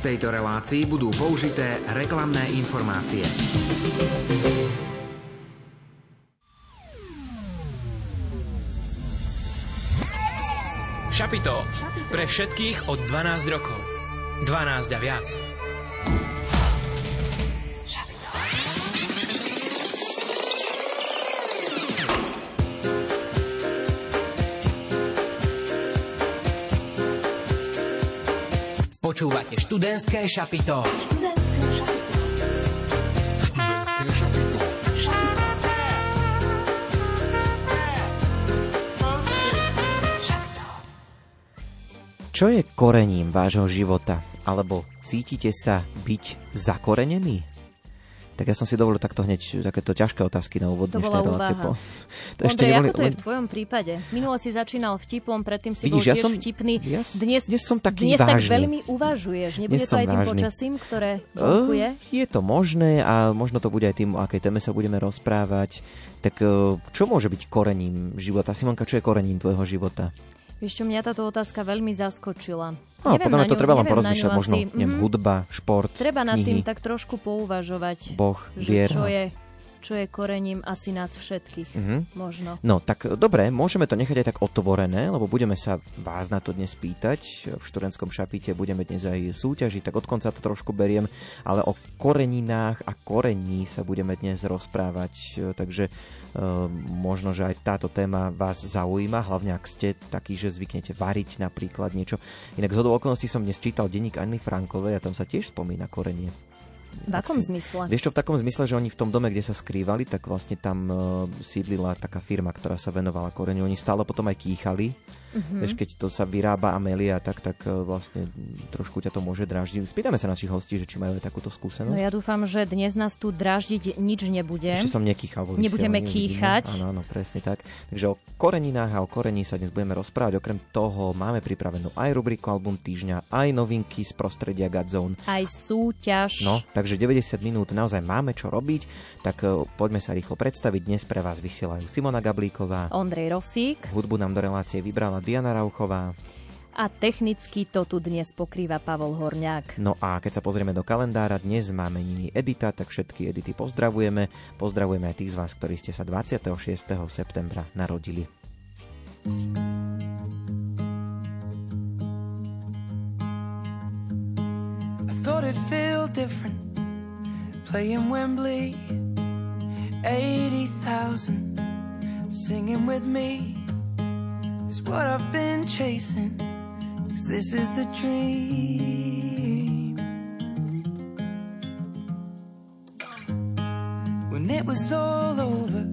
V tejto relácii budú použité reklamné informácie. Šapito. Pre všetkých od 12 rokov. 12 a viac. Študentské šapito. Čo je korením vášho života? Alebo cítite sa byť zakorenený? Tak ja som si dovolil takto hneď takéto ťažké otázky na úvod To bola úvaha. Po... To ešte Ondrej, neboli... ako to je v tvojom prípade? Minule si začínal vtipom, predtým si Vidíš, bol tiež ja som, vtipný. Ja, dnes, dnes som taký dnes vážny. tak veľmi uvažuješ. Nebude dnes to aj tým vážny. počasím, ktoré blokuje? Je to možné a možno to bude aj tým, o akej téme sa budeme rozprávať. Tak uh, čo môže byť korením života? Simonka, čo je korením tvojho života? Čo, mňa táto otázka veľmi zaskočila. No, neviem mňa to treba len porozmýšľať, možno asi, neviem, mm, hudba, šport, Treba nad knihy, tým tak trošku pouvažovať. Boh, viera. Čo je, čo je korením asi nás všetkých, mm-hmm. možno. No, tak dobre, môžeme to nechať aj tak otvorené, lebo budeme sa vás na to dnes pýtať. V študentskom šapíte budeme dnes aj súťažiť, tak od konca to trošku beriem, ale o koreninách a korení sa budeme dnes rozprávať, takže Ehm, možno, že aj táto téma vás zaujíma, hlavne ak ste takí, že zvyknete variť napríklad niečo. Inak z okolností som dnes čítal denník Anny Frankovej a tam sa tiež spomína korenie. V akom si, zmysle? Vieš čo, v takom zmysle, že oni v tom dome, kde sa skrývali, tak vlastne tam uh, sídlila taká firma, ktorá sa venovala koreniu. Oni stále potom aj kýchali Mm-hmm. Vieš, keď to sa vyrába Amelia, tak, tak e, vlastne trošku ťa to môže dráždiť. Spýtame sa našich hostí, že či majú aj takúto skúsenosť. No ja dúfam, že dnes nás tu dráždiť nič nebude. Ešte som nekýchal. Nebudeme kýchať. Áno, áno, presne tak. Takže o koreninách a o korení sa dnes budeme rozprávať. Okrem toho máme pripravenú aj rubriku Album týždňa, aj novinky z prostredia Godzone. Aj súťaž. No, takže 90 minút naozaj máme čo robiť, tak uh, poďme sa rýchlo predstaviť. Dnes pre vás vysielajú Simona Gablíková, Ondrej Rosík. Hudbu nám do relácie vybrala Diana Rauchová. A technicky to tu dnes pokrýva Pavol Horňák. No a keď sa pozrieme do kalendára, dnes máme nimi Edita, tak všetky Edity pozdravujeme. Pozdravujeme aj tých z vás, ktorí ste sa 26. septembra narodili. I thought it'd feel different playing Wembley 80,000 singing with me is what I've been chasing. Cause this is the dream. When it was all over,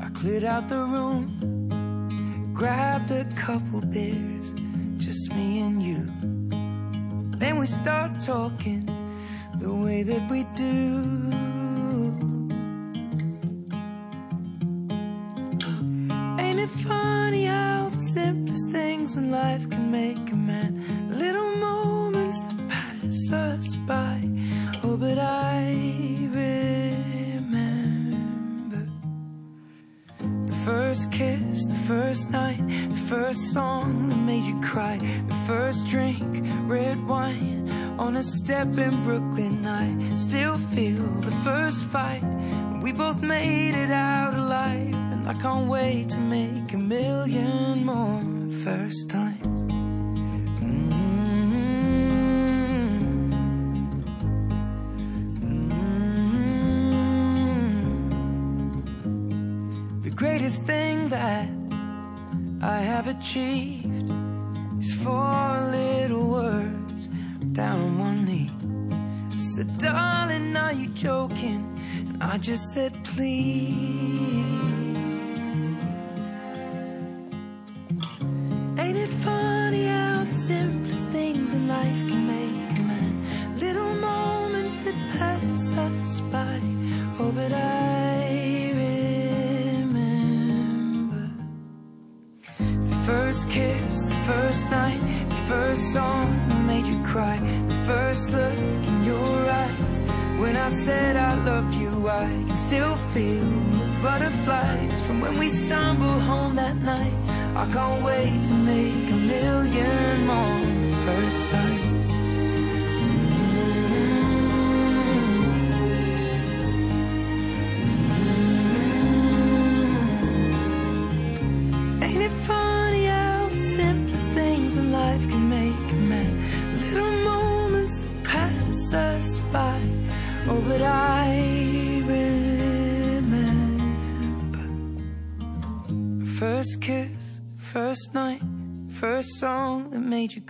I cleared out the room, grabbed a couple beers, just me and you. Then we start talking the way that we do.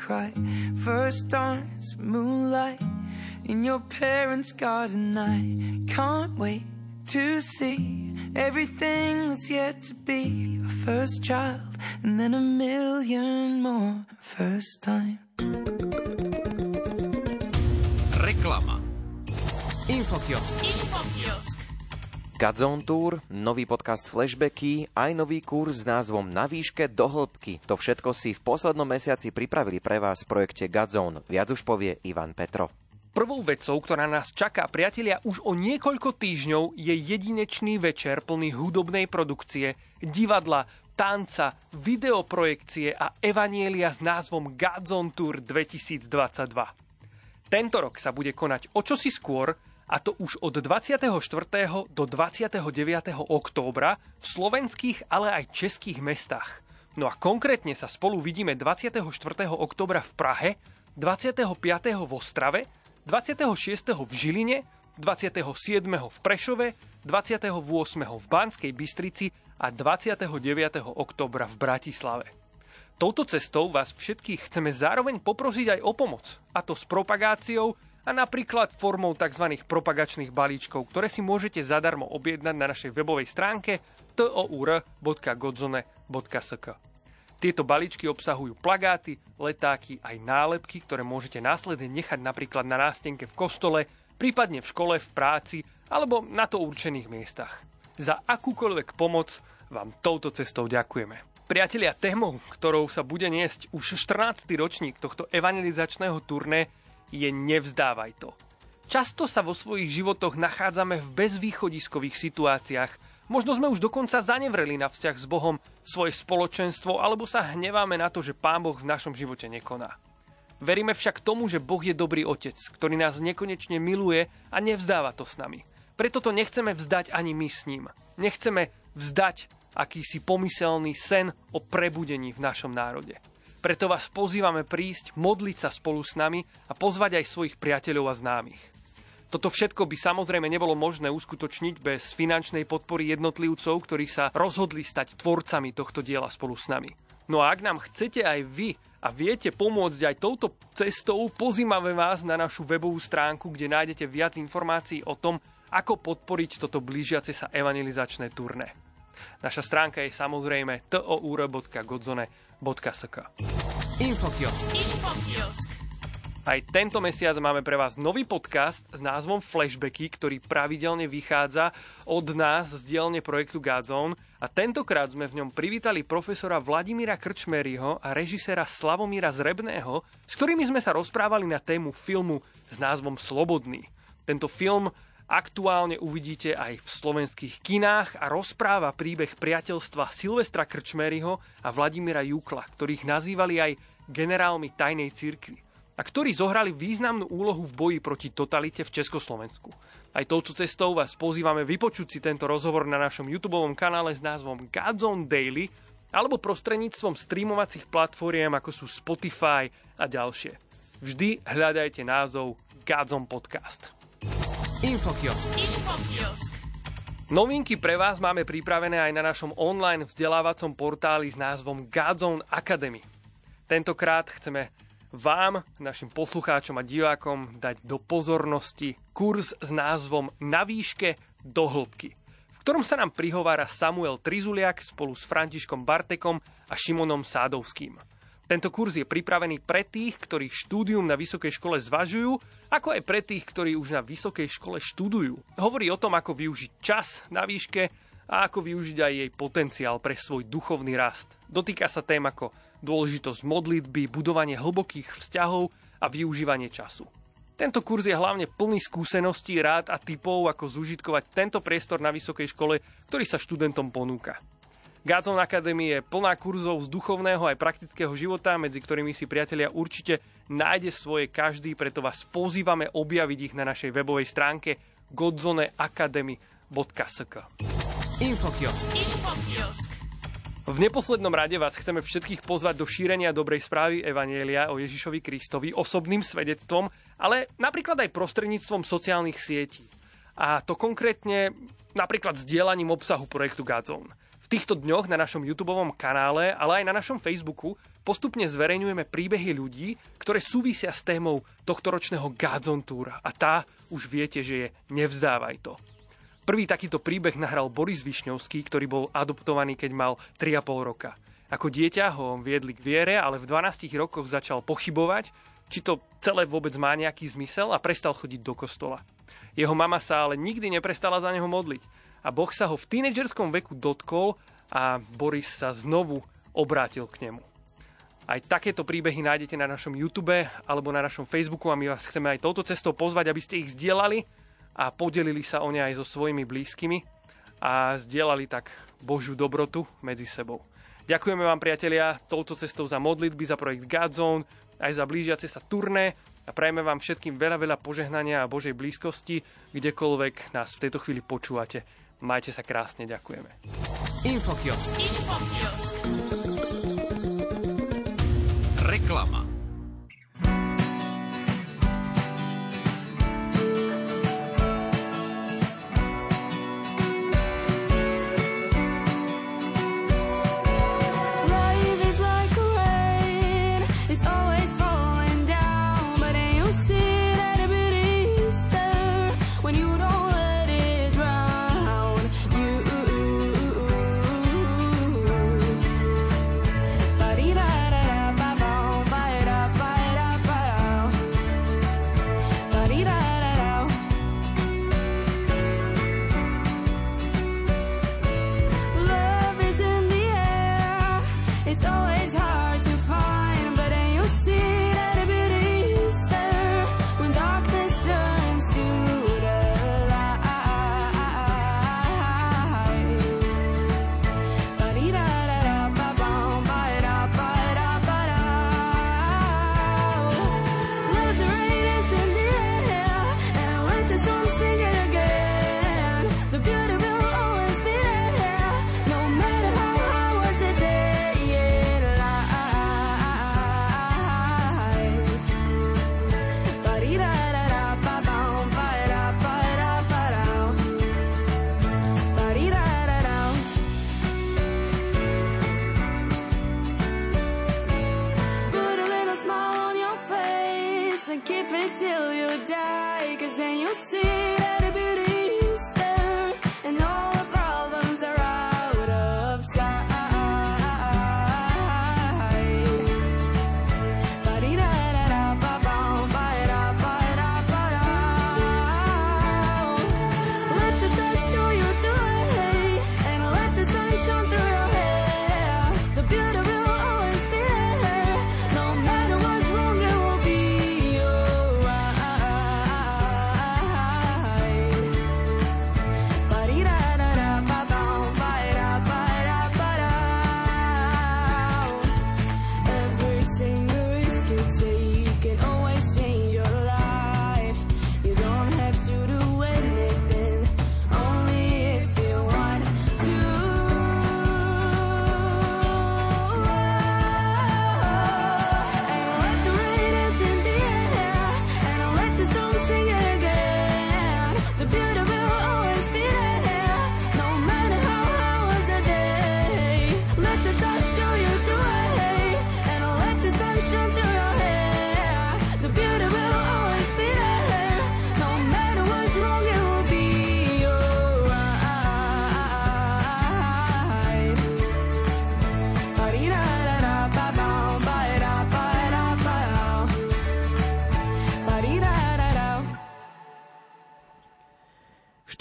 Cry. First dance, moonlight in your parents' garden. I can't wait to see everything that's yet to be a first child and then a million more first time. Reklama Infokiosk Infokiosk Godzone Tour, nový podcast Flashbacky, aj nový kurz s názvom Na výške do hĺbky. To všetko si v poslednom mesiaci pripravili pre vás v projekte Godzone. Viac už povie Ivan Petro. Prvou vecou, ktorá nás čaká, priatelia, už o niekoľko týždňov je jedinečný večer plný hudobnej produkcie, divadla, tanca, videoprojekcie a evanielia s názvom Godzone Tour 2022. Tento rok sa bude konať o čosi skôr, a to už od 24. do 29. októbra v slovenských, ale aj českých mestách. No a konkrétne sa spolu vidíme 24. októbra v Prahe, 25. v Ostrave, 26. v Žiline, 27. v Prešove, 28. v Banskej Bystrici a 29. oktobra v Bratislave. Touto cestou vás všetkých chceme zároveň poprosiť aj o pomoc, a to s propagáciou a napríklad formou tzv. propagačných balíčkov, ktoré si môžete zadarmo objednať na našej webovej stránke tour.godzone.sk. Tieto balíčky obsahujú plagáty, letáky aj nálepky, ktoré môžete následne nechať napríklad na nástenke v kostole, prípadne v škole, v práci alebo na to určených miestach. Za akúkoľvek pomoc vám touto cestou ďakujeme. Priatelia, témou, ktorou sa bude niesť už 14. ročník tohto evangelizačného turné, je Nevzdávaj to. Často sa vo svojich životoch nachádzame v bezvýchodiskových situáciách, Možno sme už dokonca zanevreli na vzťah s Bohom, svoje spoločenstvo, alebo sa hneváme na to, že Pán Boh v našom živote nekoná. Veríme však tomu, že Boh je dobrý otec, ktorý nás nekonečne miluje a nevzdáva to s nami. Preto to nechceme vzdať ani my s ním. Nechceme vzdať akýsi pomyselný sen o prebudení v našom národe. Preto vás pozývame prísť, modliť sa spolu s nami a pozvať aj svojich priateľov a známych. Toto všetko by samozrejme nebolo možné uskutočniť bez finančnej podpory jednotlivcov, ktorí sa rozhodli stať tvorcami tohto diela spolu s nami. No a ak nám chcete aj vy a viete pomôcť aj touto cestou, pozývame vás na našu webovú stránku, kde nájdete viac informácií o tom, ako podporiť toto blížiace sa evangelizačné turné. Naša stránka je samozrejme tour.godzone.sk Infokiosk. Infokiosk. Aj tento mesiac máme pre vás nový podcast s názvom Flashbacky, ktorý pravidelne vychádza od nás z dielne projektu Godzone a tentokrát sme v ňom privítali profesora Vladimíra Krčmeryho a režisera Slavomíra Zrebného, s ktorými sme sa rozprávali na tému filmu s názvom Slobodný. Tento film aktuálne uvidíte aj v slovenských kinách a rozpráva príbeh priateľstva Silvestra Krčmeryho a Vladimíra Jukla, ktorých nazývali aj generálmi tajnej cirkvi a ktorí zohrali významnú úlohu v boji proti totalite v Československu. Aj touto cestou vás pozývame vypočuť si tento rozhovor na našom YouTube kanále s názvom Godzone Daily alebo prostredníctvom streamovacích platformiem ako sú Spotify a ďalšie. Vždy hľadajte názov Godzone Podcast. Infokiosk. Infokiosk. Novinky pre vás máme pripravené aj na našom online vzdelávacom portáli s názvom Godzone Academy. Tentokrát chceme vám, našim poslucháčom a divákom dať do pozornosti kurz s názvom Na výške do hĺbky, v ktorom sa nám prihovára Samuel Trizuliak spolu s Františkom Bartekom a Šimonom Sádovským. Tento kurz je pripravený pre tých, ktorí štúdium na vysokej škole zvažujú, ako aj pre tých, ktorí už na vysokej škole študujú. Hovorí o tom, ako využiť čas na výške a ako využiť aj jej potenciál pre svoj duchovný rast. Dotýka sa tém ako dôležitosť modlitby, budovanie hlbokých vzťahov a využívanie času. Tento kurz je hlavne plný skúseností, rád a typov, ako zužitkovať tento priestor na vysokej škole, ktorý sa študentom ponúka. Gazon Academy je plná kurzov z duchovného aj praktického života, medzi ktorými si priatelia určite nájde svoje každý, preto vás pozývame objaviť ich na našej webovej stránke godzoneacademy.sk Infokiosk. Infokiosk. V neposlednom rade vás chceme všetkých pozvať do šírenia dobrej správy Evanielia o Ježišovi Kristovi osobným svedectvom, ale napríklad aj prostredníctvom sociálnych sietí. A to konkrétne napríklad sdielaním obsahu projektu Godzone. V týchto dňoch na našom YouTube kanále, ale aj na našom Facebooku postupne zverejňujeme príbehy ľudí, ktoré súvisia s témou tohtoročného Godzone Tour. A tá už viete, že je Nevzdávaj to. Prvý takýto príbeh nahral Boris Višňovský, ktorý bol adoptovaný, keď mal 3,5 roka. Ako dieťa ho viedli k viere, ale v 12 rokoch začal pochybovať, či to celé vôbec má nejaký zmysel a prestal chodiť do kostola. Jeho mama sa ale nikdy neprestala za neho modliť a Boh sa ho v tínedžerskom veku dotkol a Boris sa znovu obrátil k nemu. Aj takéto príbehy nájdete na našom YouTube alebo na našom Facebooku a my vás chceme aj touto cestou pozvať, aby ste ich zdieľali a podelili sa o ne aj so svojimi blízkymi a zdieľali tak Božiu dobrotu medzi sebou. Ďakujeme vám, priatelia, touto cestou za modlitby, za projekt Godzone, aj za blížiace sa turné a prajeme vám všetkým veľa, veľa požehnania a Božej blízkosti, kdekoľvek nás v tejto chvíli počúvate. Majte sa krásne, ďakujeme. Infokiosk. Infokiosk. Reklama. till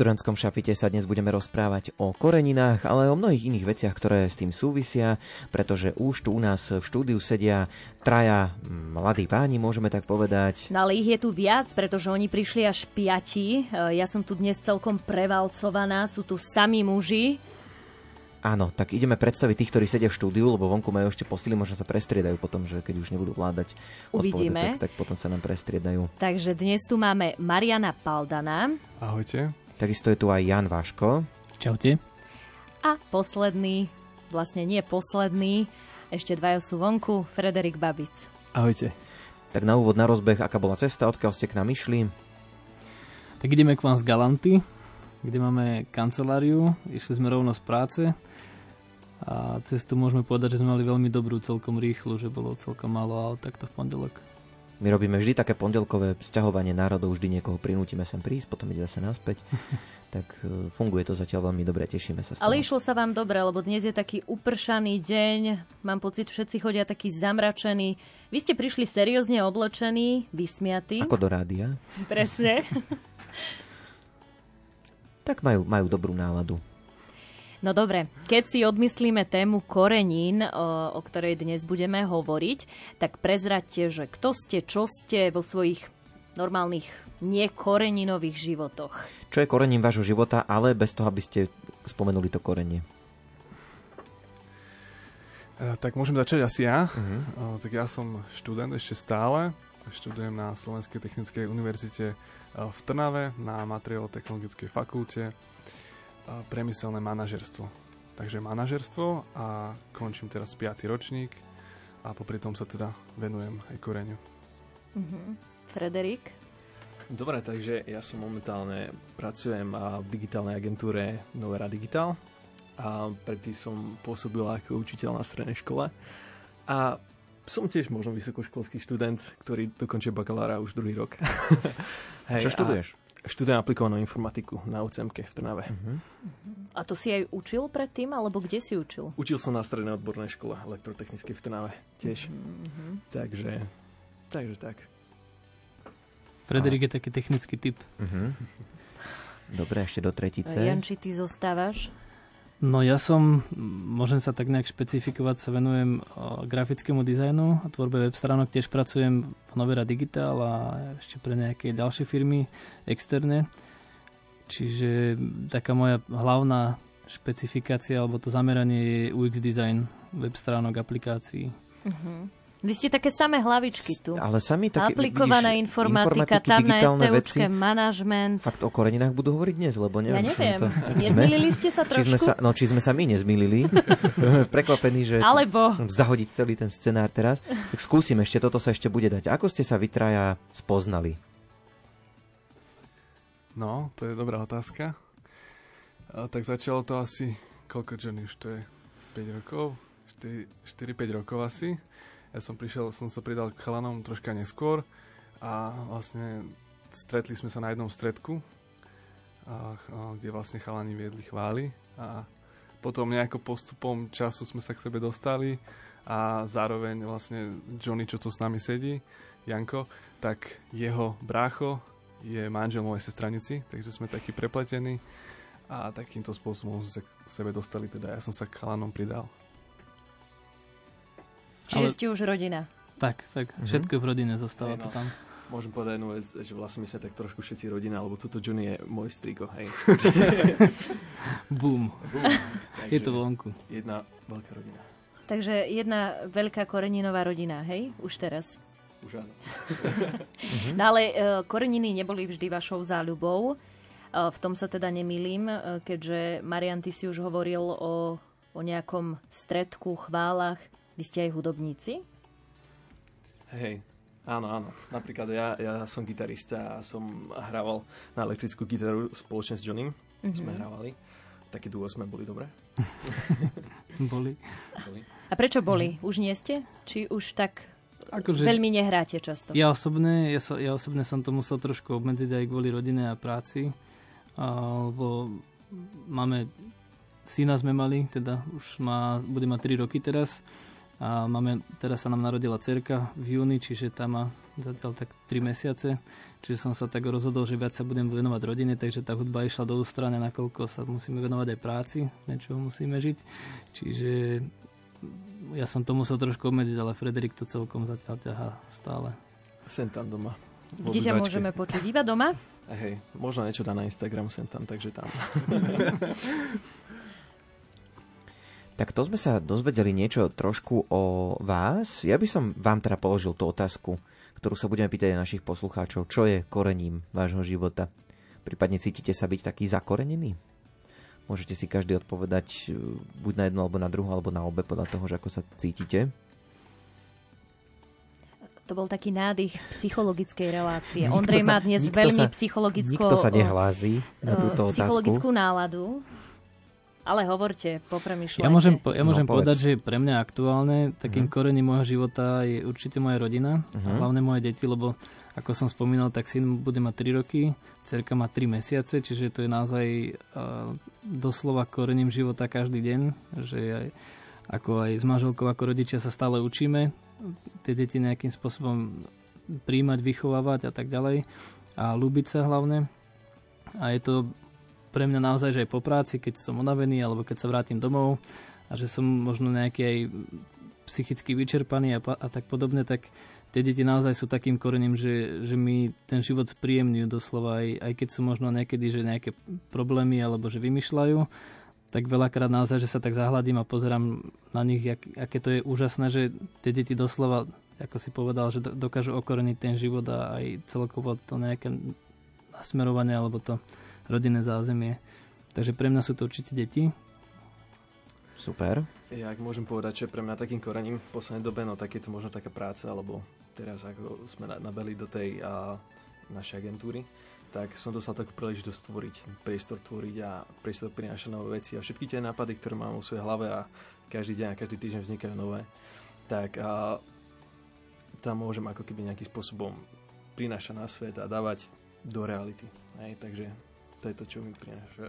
študentskom šapite sa dnes budeme rozprávať o koreninách, ale aj o mnohých iných veciach, ktoré s tým súvisia, pretože už tu u nás v štúdiu sedia traja mladí páni, môžeme tak povedať. No ale ich je tu viac, pretože oni prišli až piati. E, ja som tu dnes celkom prevalcovaná, sú tu sami muži. Áno, tak ideme predstaviť tých, ktorí sedia v štúdiu, lebo vonku majú ešte posily, možno sa prestriedajú potom, že keď už nebudú vládať Uvidíme. Tak, tak potom sa nám prestriedajú. Takže dnes tu máme Mariana Paldana. Ahojte. Takisto je tu aj Jan Váško. Čaute. A posledný vlastne nie posledný, ešte dvaja sú vonku, Frederik Babic. Ahojte. Tak na úvod na rozbeh, aká bola cesta, odkiaľ ste k nám išli? Tak ideme k vám z Galanty, kde máme kanceláriu. Išli sme rovno z práce a cestu môžeme povedať, že sme mali veľmi dobrú, celkom rýchlu, že bolo celkom málo aut takto v pondelok. My robíme vždy také pondelkové sťahovanie národov, vždy niekoho prinútime sem prísť, potom ide zase naspäť. tak e, funguje to zatiaľ veľmi dobre, tešíme sa z toho. Ale išlo sa vám dobre, lebo dnes je taký upršaný deň, mám pocit, všetci chodia takí zamračení. Vy ste prišli seriózne oblečení, vysmiatí. Ako do rádia. Presne. tak majú, majú dobrú náladu. No dobre, keď si odmyslíme tému korenín, o, ktorej dnes budeme hovoriť, tak prezradte, že kto ste, čo ste vo svojich normálnych nekoreninových životoch. Čo je korením vášho života, ale bez toho, aby ste spomenuli to korenie? E, tak môžem začať asi ja. Uh-huh. Tak ja som študent ešte stále. Študujem na Slovenskej technickej univerzite e, v Trnave na materiálo-technologickej fakulte priemyselné manažerstvo. Takže manažerstvo a končím teraz 5. ročník a popri tom sa teda venujem aj koreniu. Uh-huh. Frederik? Dobre, takže ja som momentálne pracujem v digitálnej agentúre Novera Digital a predtým som pôsobil ako učiteľ na strednej škole a som tiež možno vysokoškolský študent, ktorý dokončil bakalára už druhý rok. Hej, Čo študuješ? Študujem aplikovanú informatiku na UCMK v Trnave. Uh-huh. A to si aj učil predtým, alebo kde si učil? Učil som na strednej odbornej škole elektrotechnicky v Trnave tiež. Uh-huh. Takže, takže tak. Frederik je taký technický typ. Uh-huh. Dobre, ešte do tretice. Janči, ty zostávaš? No ja som, môžem sa tak nejak špecifikovať, sa venujem grafickému dizajnu a tvorbe web stránok, tiež pracujem v Novera Digital a ešte pre nejaké ďalšie firmy externé. Čiže taká moja hlavná špecifikácia alebo to zameranie je UX design web stránok, aplikácií. Uh-huh. Vy ste také samé hlavičky tu. Ale sami také, Aplikovaná vidíš, informatika, tam na STUčke, manažment. Fakt o koreninách budú hovoriť dnes, lebo neviem. Ja neviem. To... Nezmýlili ste sa trošku? Či sme sa, no, či sme sa my nezmýlili. Prekvapení, že Alebo... zahodiť celý ten scenár teraz. Tak skúsim ešte, toto sa ešte bude dať. Ako ste sa vytraja spoznali? No, to je dobrá otázka. A, tak začalo to asi, koľko Johnny už to je? 5 rokov? 4-5 rokov asi ja som prišiel, som sa pridal k chalanom troška neskôr a vlastne stretli sme sa na jednom stredku, a, a, kde vlastne chalani viedli chvály a potom nejako postupom času sme sa k sebe dostali a zároveň vlastne Johnny, čo tu s nami sedí, Janko, tak jeho brácho je manžel mojej sestranici, takže sme takí prepletení a takýmto spôsobom sme sa k sebe dostali, teda ja som sa k chalanom pridal. Čiže Ale... ste už rodina. Tak, tak. Mm-hmm. Všetko v rodine zostáva to tam. Môžem povedať jednu vec, že vlastne my sme tak trošku všetci rodina, lebo tuto Johnny je môj striko, hej. Boom. Boom. je to vonku. Jedna veľká rodina. Takže jedna veľká koreninová rodina, hej? Už teraz. Už áno. no ale uh, koreniny neboli vždy vašou záľubou. Uh, v tom sa teda nemýlim, uh, keďže Marian, ty si už hovoril o, o nejakom stredku, chválach vy ste aj hudobníci? Hej, áno, áno. Napríklad ja, ja som gitarista a som hrával na elektrickú gitaru spoločne s Johnem. Mm-hmm. Sme hrávali. Taký duo sme boli dobre. boli. boli. A prečo boli? Už nie ste? Či už tak akože veľmi nehráte často? Ja osobne, ja, so, ja osobne som to musel trošku obmedziť aj kvôli rodine a práci. lebo máme syna sme mali, teda už má, bude mať 3 roky teraz a máme, teraz sa nám narodila cerka v júni, čiže tam má zatiaľ tak 3 mesiace. Čiže som sa tak rozhodol, že viac sa budem venovať rodine, takže tá hudba išla do ústrania, nakoľko sa musíme venovať aj práci, z niečoho musíme žiť. Čiže ja som to musel trošku obmedziť, ale Frederik to celkom zatiaľ ťahá stále. Sem tam doma. Kde ťa môžeme počuť? Iba doma? Hej, možno niečo dá na Instagram sem tam, takže tam. Tak to sme sa dozvedeli niečo trošku o vás. Ja by som vám teda položil tú otázku, ktorú sa budeme pýtať aj našich poslucháčov. Čo je korením vášho života? Prípadne cítite sa byť taký zakorenený? Môžete si každý odpovedať e, buď na jednu, alebo na druhú, alebo na obe, podľa toho, že ako sa cítite. To bol taký nádych psychologickej relácie. Nikto Ondrej sa, má dnes veľmi sa, psychologickú... Nikto sa nehlási na túto otázku. Psychologickú náladu. Ale hovorte, popremýšľajte. Ja môžem, po, ja môžem no, povedať, že pre mňa aktuálne takým uh-huh. korením môjho života je určite moja rodina, uh-huh. hlavne moje deti, lebo ako som spomínal, tak syn bude mať 3 roky, cerka má 3 mesiace, čiže to je naozaj uh, doslova korením života každý deň, že aj, ako aj s manželkou, ako rodičia sa stále učíme tie deti nejakým spôsobom príjmať, vychovávať a tak ďalej a ľúbiť sa hlavne. A je to pre mňa naozaj, že aj po práci, keď som unavený alebo keď sa vrátim domov a že som možno nejaký aj psychicky vyčerpaný a, a tak podobne, tak tie deti naozaj sú takým korením, že, že mi ten život spríjemňujú doslova, aj, aj keď sú možno niekedy že nejaké problémy alebo že vymýšľajú, tak veľakrát naozaj, že sa tak zahľadím a pozerám na nich, jak, aké to je úžasné, že tie deti doslova, ako si povedal, že dokážu okoreniť ten život a aj celkovo to nejaké nasmerovanie alebo to rodinné zázemie. Takže pre mňa sú to určite deti. Super. Ja ak môžem povedať, že pre mňa takým korením v poslednej dobe, no tak je to možno taká práca, alebo teraz ako sme nabeli do tej a, našej agentúry, tak som dostal takú príležitosť tvoriť, priestor tvoriť a priestor prinášať nové veci a všetky tie nápady, ktoré mám vo svojej hlave a každý deň a každý týždeň vznikajú nové, tak a, tam môžem ako keby nejakým spôsobom prinášať na svet a dávať do reality. Hej, takže to je to, čo mi prináša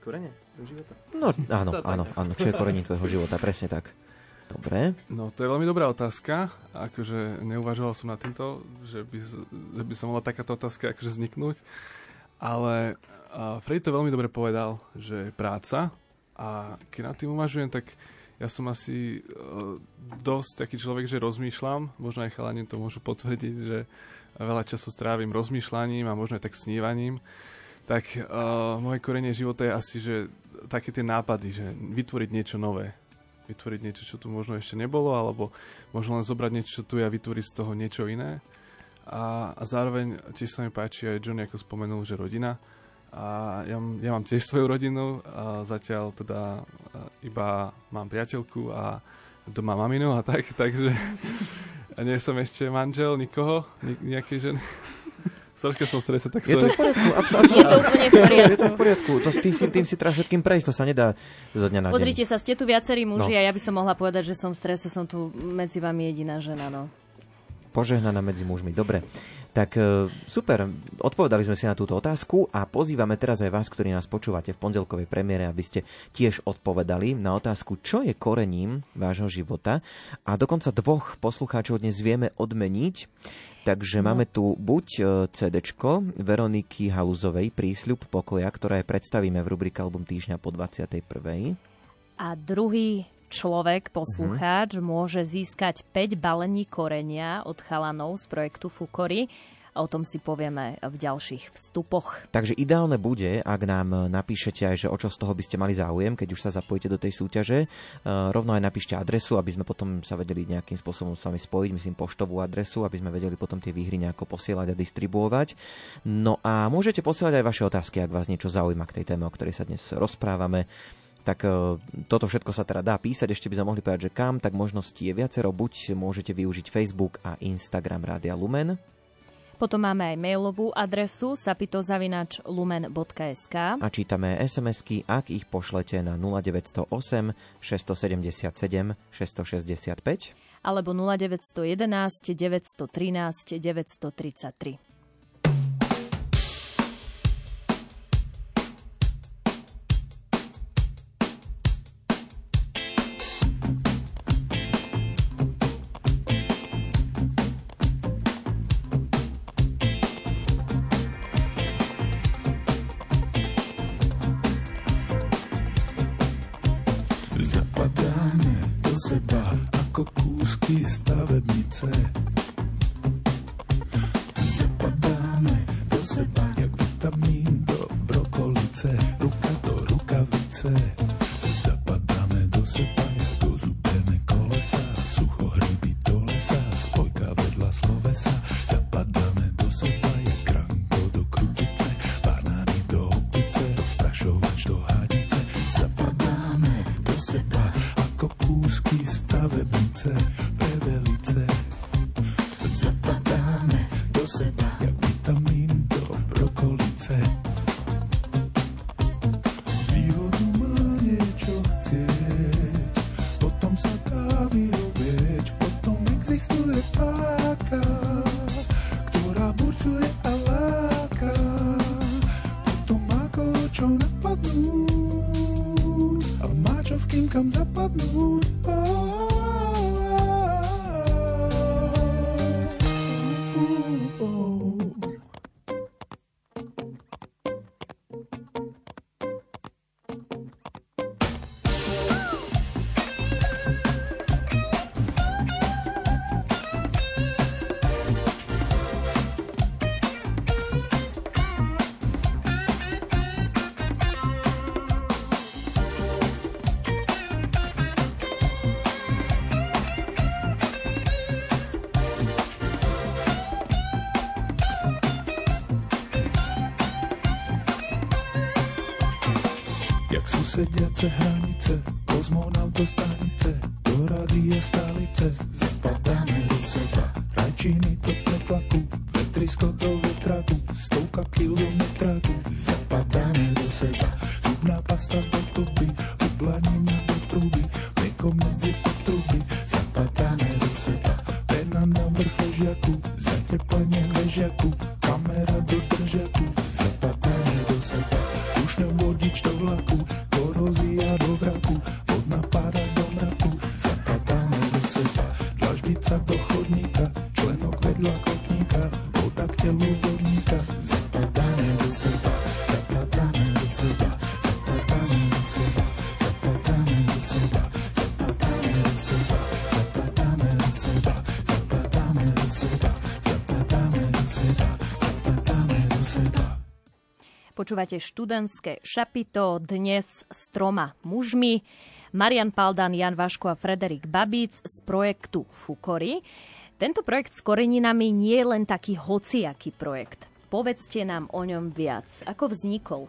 korene do života. No áno, áno, áno, čo je korenie tvojho života, presne tak. Dobre. No, to je veľmi dobrá otázka. Akože neuvažoval som na týmto, že by, že by som mohla takáto otázka akože vzniknúť. Ale uh, Freddy to veľmi dobre povedal, že práca. A keď nad tým uvažujem, tak ja som asi uh, dosť taký človek, že rozmýšľam. Možno aj chalani to môžu potvrdiť, že veľa času strávim rozmýšľaním a možno aj tak snívaním. Tak uh, moje korenie života je asi, že také tie nápady, že vytvoriť niečo nové vytvoriť niečo, čo tu možno ešte nebolo, alebo možno len zobrať niečo, čo tu je a vytvoriť z toho niečo iné. A, a zároveň tiež sa mi páči aj Johnny, ako spomenul, že rodina. A ja, ja mám tiež svoju rodinu, a zatiaľ teda iba mám priateľku a doma maminu a tak, takže nie som ešte manžel nikoho, nejakej ženy. Troška som strese, tak Je to v poriadku, absolútne. Je to úplne v poriadku. Je to v poriadku. To, tým, si, tým si treba všetkým prejsť, to sa nedá zo dňa na deň. Pozrite sa, ste tu viacerí muži no. a ja by som mohla povedať, že som v strese, som tu medzi vami jediná žena, no. Požehnaná medzi mužmi, dobre. Tak e, super, odpovedali sme si na túto otázku a pozývame teraz aj vás, ktorí nás počúvate v pondelkovej premiére, aby ste tiež odpovedali na otázku, čo je korením vášho života. A dokonca dvoch poslucháčov dnes vieme odmeniť. Takže no. máme tu buď e, CD Veroniky Hauzovej Prísľub pokoja, ktoré predstavíme v rubrike Album týždňa po 21. A druhý človek, poslucháč, uh-huh. môže získať 5 balení korenia od chalanov z projektu Fukory O tom si povieme v ďalších vstupoch. Takže ideálne bude, ak nám napíšete aj, že o čo z toho by ste mali záujem, keď už sa zapojíte do tej súťaže. E, rovno aj napíšte adresu, aby sme potom sa vedeli nejakým spôsobom s vami spojiť, myslím poštovú adresu, aby sme vedeli potom tie výhry nejako posielať a distribuovať. No a môžete posielať aj vaše otázky, ak vás niečo zaujíma k tej téme, o ktorej sa dnes rozprávame tak e, toto všetko sa teda dá písať, ešte by sme mohli povedať, že kam, tak možností je viacero, buď môžete využiť Facebook a Instagram Rádia Lumen, potom máme aj mailovú adresu sapitozavinačlumen.sk a čítame SMS-ky, ak ich pošlete na 0908 677 665 alebo 0911 913 933. Počúvate študentské šapito dnes s troma mužmi. Marian Paldan, Jan Vaško a Frederik Babíc z projektu Fukory. Tento projekt s koreninami nie je len taký hociaký projekt. Povedzte nám o ňom viac. Ako vznikol?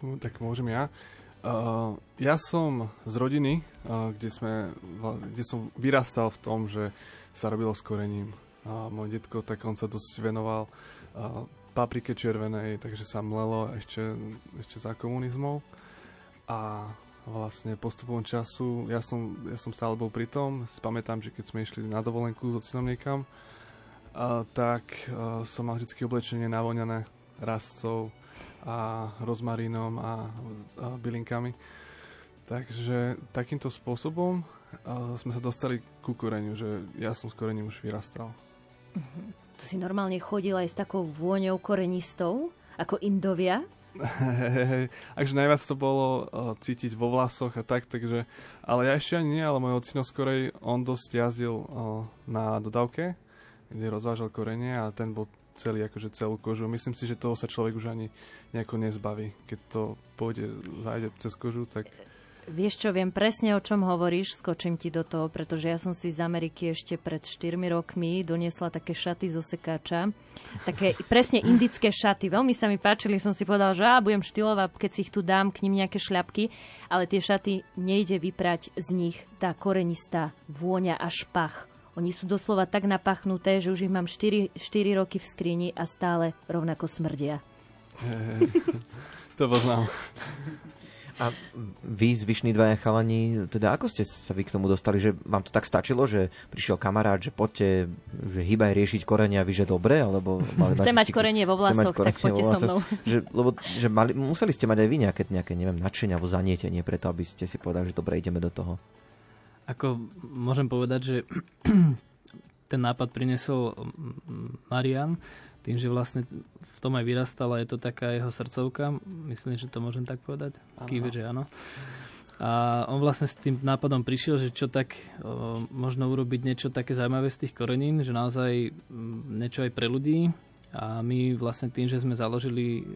No, tak môžem ja. Uh, ja som z rodiny, uh, kde, sme, kde som vyrastal v tom, že sa robilo s korením. Uh, môj detko, tak on sa dosť venoval uh, paprike červenej, takže sa mlelo ešte, ešte za komunizmov. A vlastne postupom času, ja som, ja som stále bol pri tom, si pamätám, že keď sme išli na dovolenku s ocinom niekam, uh, tak uh, som mal vždy oblečenie navoňané rastcov a rozmarínom a, a bylinkami. Takže takýmto spôsobom uh, sme sa dostali ku koreniu, že ja som s korením už vyrastal. Tu si normálne chodil aj s takou vôňou korenistov, ako Indovia. Takže najviac to bolo uh, cítiť vo vlasoch a tak, takže... Ale ja ešte ani nie, ale môj ocino skorej, on dosť jazdil uh, na dodávke, kde rozvážal korenie a ten bol celý, akože celú kožu. Myslím si, že toho sa človek už ani nejako nezbaví. Keď to pôjde, zájde cez kožu, tak... Vieš čo, viem presne o čom hovoríš, skočím ti do toho, pretože ja som si z Ameriky ešte pred 4 rokmi doniesla také šaty zo sekáča. Také presne indické šaty. Veľmi sa mi páčili, som si povedala, že á, budem štýlová, keď si ich tu dám, k nim nejaké šľapky, ale tie šaty nejde vyprať z nich tá korenistá vôňa a špach. Oni sú doslova tak napachnuté, že už ich mám 4, 4 roky v skrini a stále rovnako smrdia. to poznám. A vy, zvyšní dvaja chalani, teda ako ste sa vy k tomu dostali, že vám to tak stačilo, že prišiel kamarát, že poďte, že hýbaj riešiť korenia, vy že dobre, alebo... Mali, Chce mať korenie vo vlasoch, tak poďte so mnou. Že, lebo že mali, museli ste mať aj vy nejaké, nejaké neviem, nadšenie alebo zanietenie preto, aby ste si povedali, že dobre, ideme do toho. Ako môžem povedať, že ten nápad prinesol Marian, tým, že vlastne v tom aj vyrastala, je to taká jeho srdcovka, myslím, že to môžem tak povedať, kýve, že áno. A on vlastne s tým nápadom prišiel, že čo tak o, možno urobiť niečo také zaujímavé z tých korenín, že naozaj m, niečo aj pre ľudí. A my vlastne tým, že sme založili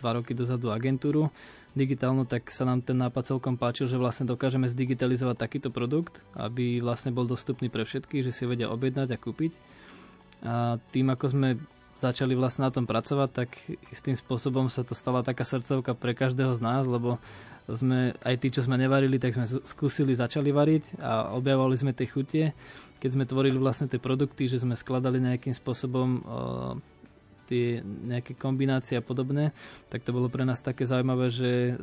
dva roky dozadu agentúru digitálnu, tak sa nám ten nápad celkom páčil, že vlastne dokážeme zdigitalizovať takýto produkt, aby vlastne bol dostupný pre všetkých, že si vedia objednať a kúpiť. A tým, ako sme začali vlastne na tom pracovať, tak istým spôsobom sa to stala taká srdcovka pre každého z nás, lebo sme, aj tí, čo sme nevarili, tak sme skúsili, začali variť a objavovali sme tie chutie. Keď sme tvorili vlastne tie produkty, že sme skladali nejakým spôsobom uh, tie nejaké kombinácie a podobné, tak to bolo pre nás také zaujímavé, že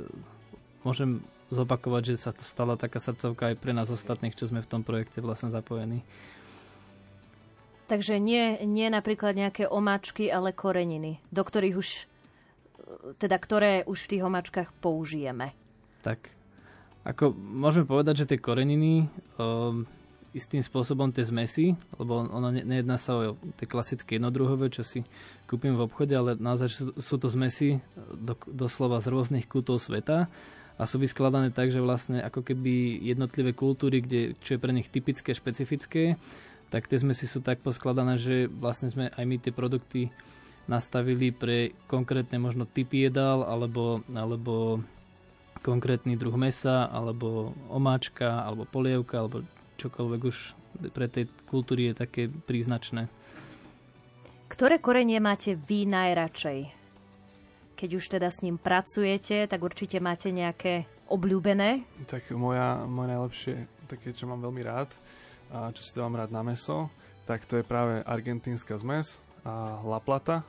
môžem zopakovať, že sa to stala taká srdcovka aj pre nás ostatných, čo sme v tom projekte vlastne zapojení. Takže nie, nie napríklad nejaké omáčky, ale koreniny, do ktorých už, teda ktoré už v tých omáčkach použijeme. Tak. Ako môžeme povedať, že tie koreniny um, istým spôsobom tie zmesy, lebo ono ne, nejedná sa o tie klasické jednodruhové, čo si kúpim v obchode, ale naozaj sú, sú to zmesy do, doslova z rôznych kútov sveta a sú vyskladané tak, že vlastne ako keby jednotlivé kultúry, kde, čo je pre nich typické, špecifické, tak tie zmesy sú tak poskladané, že vlastne sme aj my tie produkty nastavili pre konkrétne možno typy jedál alebo, alebo konkrétny druh mesa, alebo omáčka, alebo polievka, alebo čokoľvek už pre tej kultúry je také príznačné. Ktoré korenie máte vy najradšej? Keď už teda s ním pracujete, tak určite máte nejaké obľúbené? Tak moja, moje najlepšie, také, čo mám veľmi rád, a čo si dávam rád na meso, tak to je práve argentínska zmes a La Plata,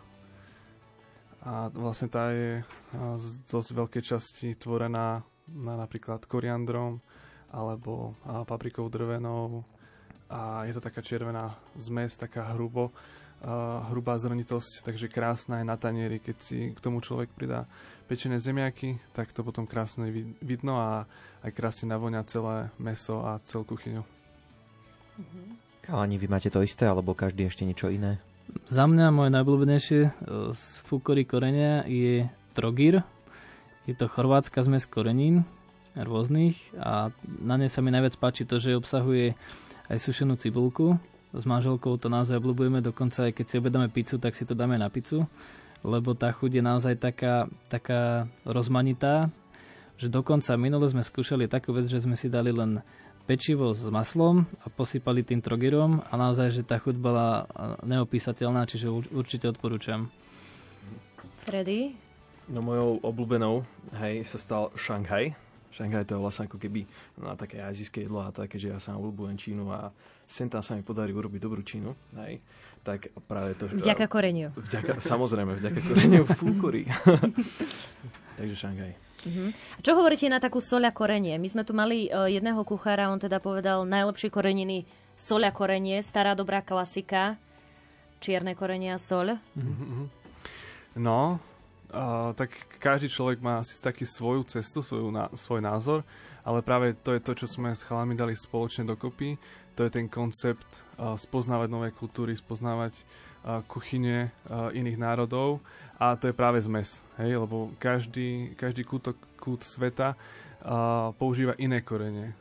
a vlastne tá je z dosť veľkej časti tvorená na napríklad koriandrom alebo paprikou drvenou a je to taká červená zmes, taká hrubo, hrubá zrnitosť, takže krásna je na tanieri, keď si k tomu človek pridá pečené zemiaky, tak to potom krásne vidno a aj krásne navoňa celé meso a celú kuchyňu. Kalani, vy máte to isté, alebo každý ešte niečo iné? Za mňa moje najblúbenejšie e, z fukory korenia je trogir. Je to chorvátska zmes korenín rôznych a na nej sa mi najviac páči to, že obsahuje aj sušenú cibulku. S manželkou to naozaj obľúbujeme, dokonca aj keď si obedáme pizzu, tak si to dáme na pizzu, lebo tá chuť je naozaj taká, taká rozmanitá, že dokonca minule sme skúšali takú vec, že sme si dali len pečivo s maslom a posypali tým trogirom a naozaj, že tá chuť bola neopísateľná, čiže určite odporúčam. Freddy? No mojou obľúbenou, hej, sa stal Šanghaj. Šanghaj to je vlastne ako keby na no, také azijské jedlo a také, že ja sa obľúbujem Čínu a sem tam sa mi podarí urobiť dobrú Čínu, hej. Tak práve to... Vďaka koreniu. Vďaka, samozrejme, vďaka koreniu fúkory. Takže Šanghaj. Uh-huh. A čo hovoríte na takú soľa korenie? My sme tu mali uh, jedného kuchára, on teda povedal najlepšie koreniny soľa korenie, stará dobrá klasika, čierne korenie a soľ. Uh-huh. No, uh, tak každý človek má asi taký svoju cestu, svoju, na, svoj názor, ale práve to je to, čo sme s chalami dali spoločne dokopy. To je ten koncept uh, spoznávať nové kultúry, spoznávať uh, kuchyne uh, iných národov a to je práve zmes, hej, lebo každý, každý kútok, kút sveta uh, používa iné korene.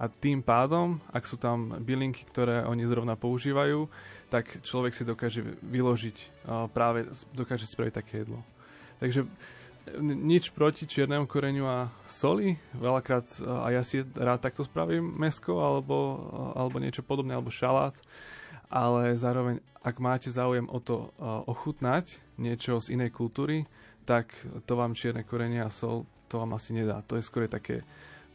A tým pádom, ak sú tam bylinky, ktoré oni zrovna používajú, tak človek si dokáže vyložiť, uh, práve dokáže spraviť také jedlo. Takže nič proti čiernemu koreňu a soli. Veľakrát aj ja si rád takto spravím mesko alebo, alebo niečo podobné, alebo šalát ale zároveň, ak máte záujem o to uh, ochutnať niečo z inej kultúry, tak to vám čierne korenie a sol to vám asi nedá. To je skôr také,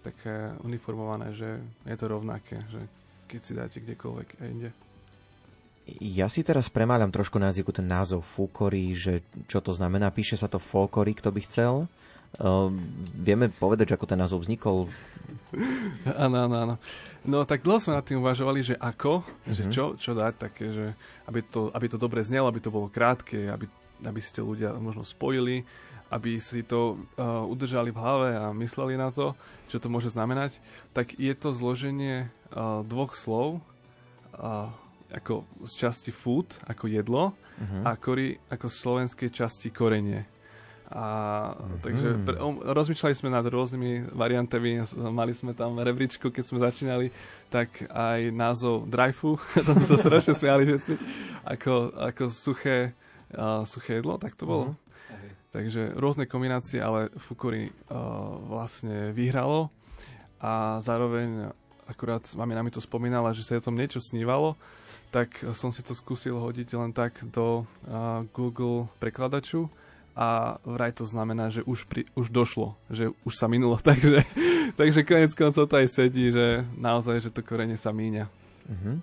také uniformované, že je to rovnaké, že keď si dáte kdekoľvek a inde. Ja si teraz premáľam trošku na jazyku ten názov Fúkory, že čo to znamená. Píše sa to Folkory, kto by chcel. Uh, vieme povedať, ako ten názov vznikol? Áno, áno, áno. No tak dlho sme nad tým uvažovali, že ako, mm-hmm. že mhm. čo, čo dať také, že aby to, aby to dobre znelo, aby to bolo krátke, aby, aby si to ľudia možno spojili, aby si to uh, udržali v hlave a mysleli na to, čo to môže znamenať, tak je to zloženie uh, dvoch slov, uh, ako z časti food, ako jedlo, uh-huh. a kory ako z slovenskej časti korenie. A, mm-hmm. Takže pre, um, rozmýšľali sme nad rôznymi variantami, mali sme tam rebríčku, keď sme začínali, tak aj názov Dryfu, to sme sa strašne smiali všetci, ako, ako suché, uh, suché jedlo, tak to bolo. Mm-hmm. Takže rôzne kombinácie, ale Fukuri uh, vlastne vyhralo a zároveň akurát mami mi to spomínala, že sa o tom niečo snívalo, tak som si to skúsil hodiť len tak do uh, Google prekladaču a vraj to znamená, že už, pri, už došlo, že už sa minulo, takže, takže konec koncov to aj sedí, že naozaj, že to korene sa míňa. Uh-huh.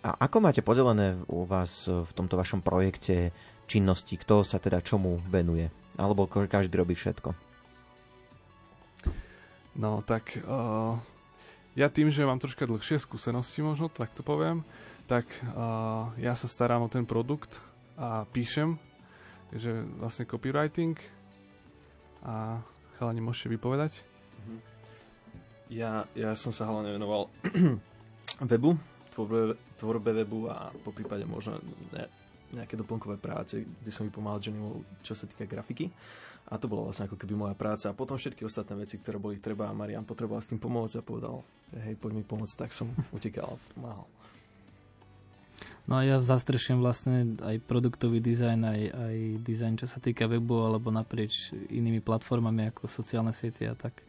A ako máte podelené u vás v tomto vašom projekte činnosti? Kto sa teda čomu venuje? Alebo každý robí všetko? No tak uh, ja tým, že mám troška dlhšie skúsenosti možno, tak to poviem, tak uh, ja sa starám o ten produkt a píšem Takže vlastne copywriting a chalani môžete vypovedať. Ja, ja som sa hlavne venoval webu, tvorbe, tvorbe webu a po prípade možno ne, nejaké doplnkové práce, kde som vypomáhal Jenny, čo sa týka grafiky. A to bola vlastne ako keby moja práca. A potom všetky ostatné veci, ktoré boli treba a Marian potreboval s tým pomôcť a povedal, že hej, poď mi pomôcť, tak som utekal a pomáhal. No a ja zastrešujem vlastne aj produktový dizajn, aj, aj dizajn, čo sa týka webu, alebo naprieč inými platformami ako sociálne siete a tak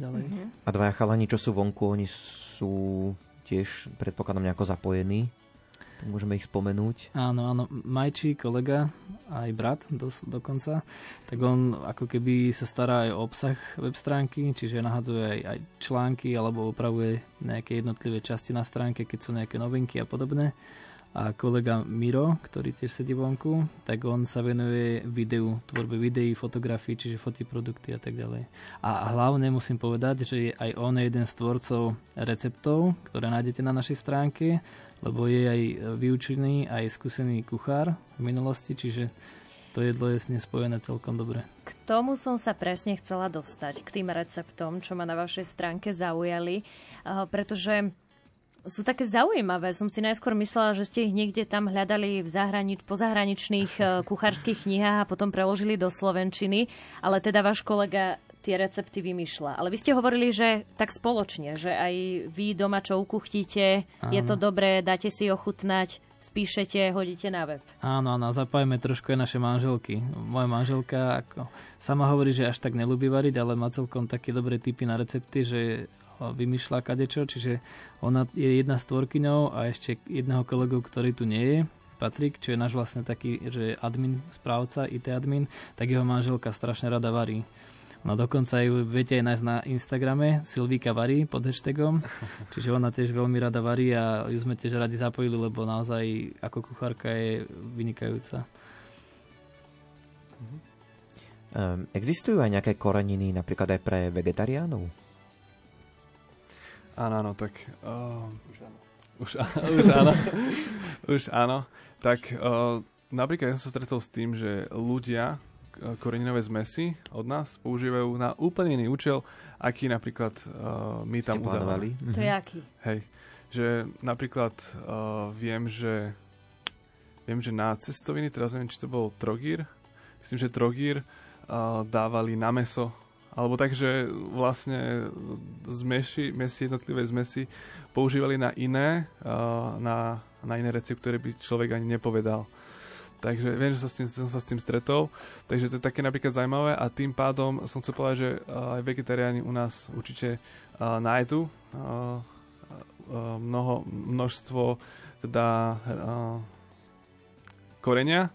ďalej. Mm-hmm. A dvaja chalani, čo sú vonku, oni sú tiež predpokladám nejako zapojení môžeme ich spomenúť. Áno, áno. Majčí, kolega, aj brat dos, dokonca, tak on ako keby sa stará aj o obsah web stránky, čiže nahadzuje aj, aj články alebo upravuje nejaké jednotlivé časti na stránke, keď sú nejaké novinky a podobné a kolega Miro, ktorý tiež sedí vonku, tak on sa venuje videu, tvorbe videí, fotografií, čiže fotí produkty a tak ďalej. A hlavne musím povedať, že aj on je jeden z tvorcov receptov, ktoré nájdete na našej stránke, lebo je aj vyučený, aj skúsený kuchár v minulosti, čiže to jedlo je s spojené celkom dobre. K tomu som sa presne chcela dostať, k tým receptom, čo ma na vašej stránke zaujali, eh, pretože sú také zaujímavé. Som si najskôr myslela, že ste ich niekde tam hľadali v zahranič- po zahraničných uh, kuchárskych knihách a potom preložili do slovenčiny, ale teda váš kolega tie recepty vymýšľa. Ale vy ste hovorili, že tak spoločne, že aj vy doma čo ukuchtíte, Áno. je to dobré, dáte si ochutnať, spíšete, hodíte na web. Áno, áno, zapájame trošku aj naše manželky. Moja manželka ako, sama hovorí, že až tak nelúbi variť, ale má celkom také dobré typy na recepty, že vymýšľa kadečo, čiže ona je jedna z tvorkyňou a ešte jedného kolegu, ktorý tu nie je, Patrik, čo je náš vlastne taký, že admin, správca, IT admin, tak jeho manželka strašne rada varí. No dokonca ju viete aj nájsť na Instagrame Silvíka varí pod hashtagom, čiže ona tiež veľmi rada varí a ju sme tiež radi zapojili, lebo naozaj ako kuchárka je vynikajúca. Um, existujú aj nejaké koreniny napríklad aj pre vegetariánov? Áno, áno, tak... Uh, už áno. Už, áno. už áno. Tak uh, napríklad ja som sa stretol s tým, že ľudia koreninové zmesy od nás používajú na úplne iný účel, aký napríklad uh, my tam udávali. To je aký? Hej. Že napríklad uh, viem, že viem, že na cestoviny, teraz neviem, či to bol Trogír, myslím, že Trogír uh, dávali na meso alebo takže vlastne zmesi, mesi, jednotlivé zmesi používali na iné, na, na iné recepty, ktoré by človek ani nepovedal. Takže viem, že sa s tým, som sa s tým stretol. Takže to je také napríklad zaujímavé a tým pádom som chcel povedať, že aj vegetariáni u nás určite nájdu mnoho, množstvo teda korenia,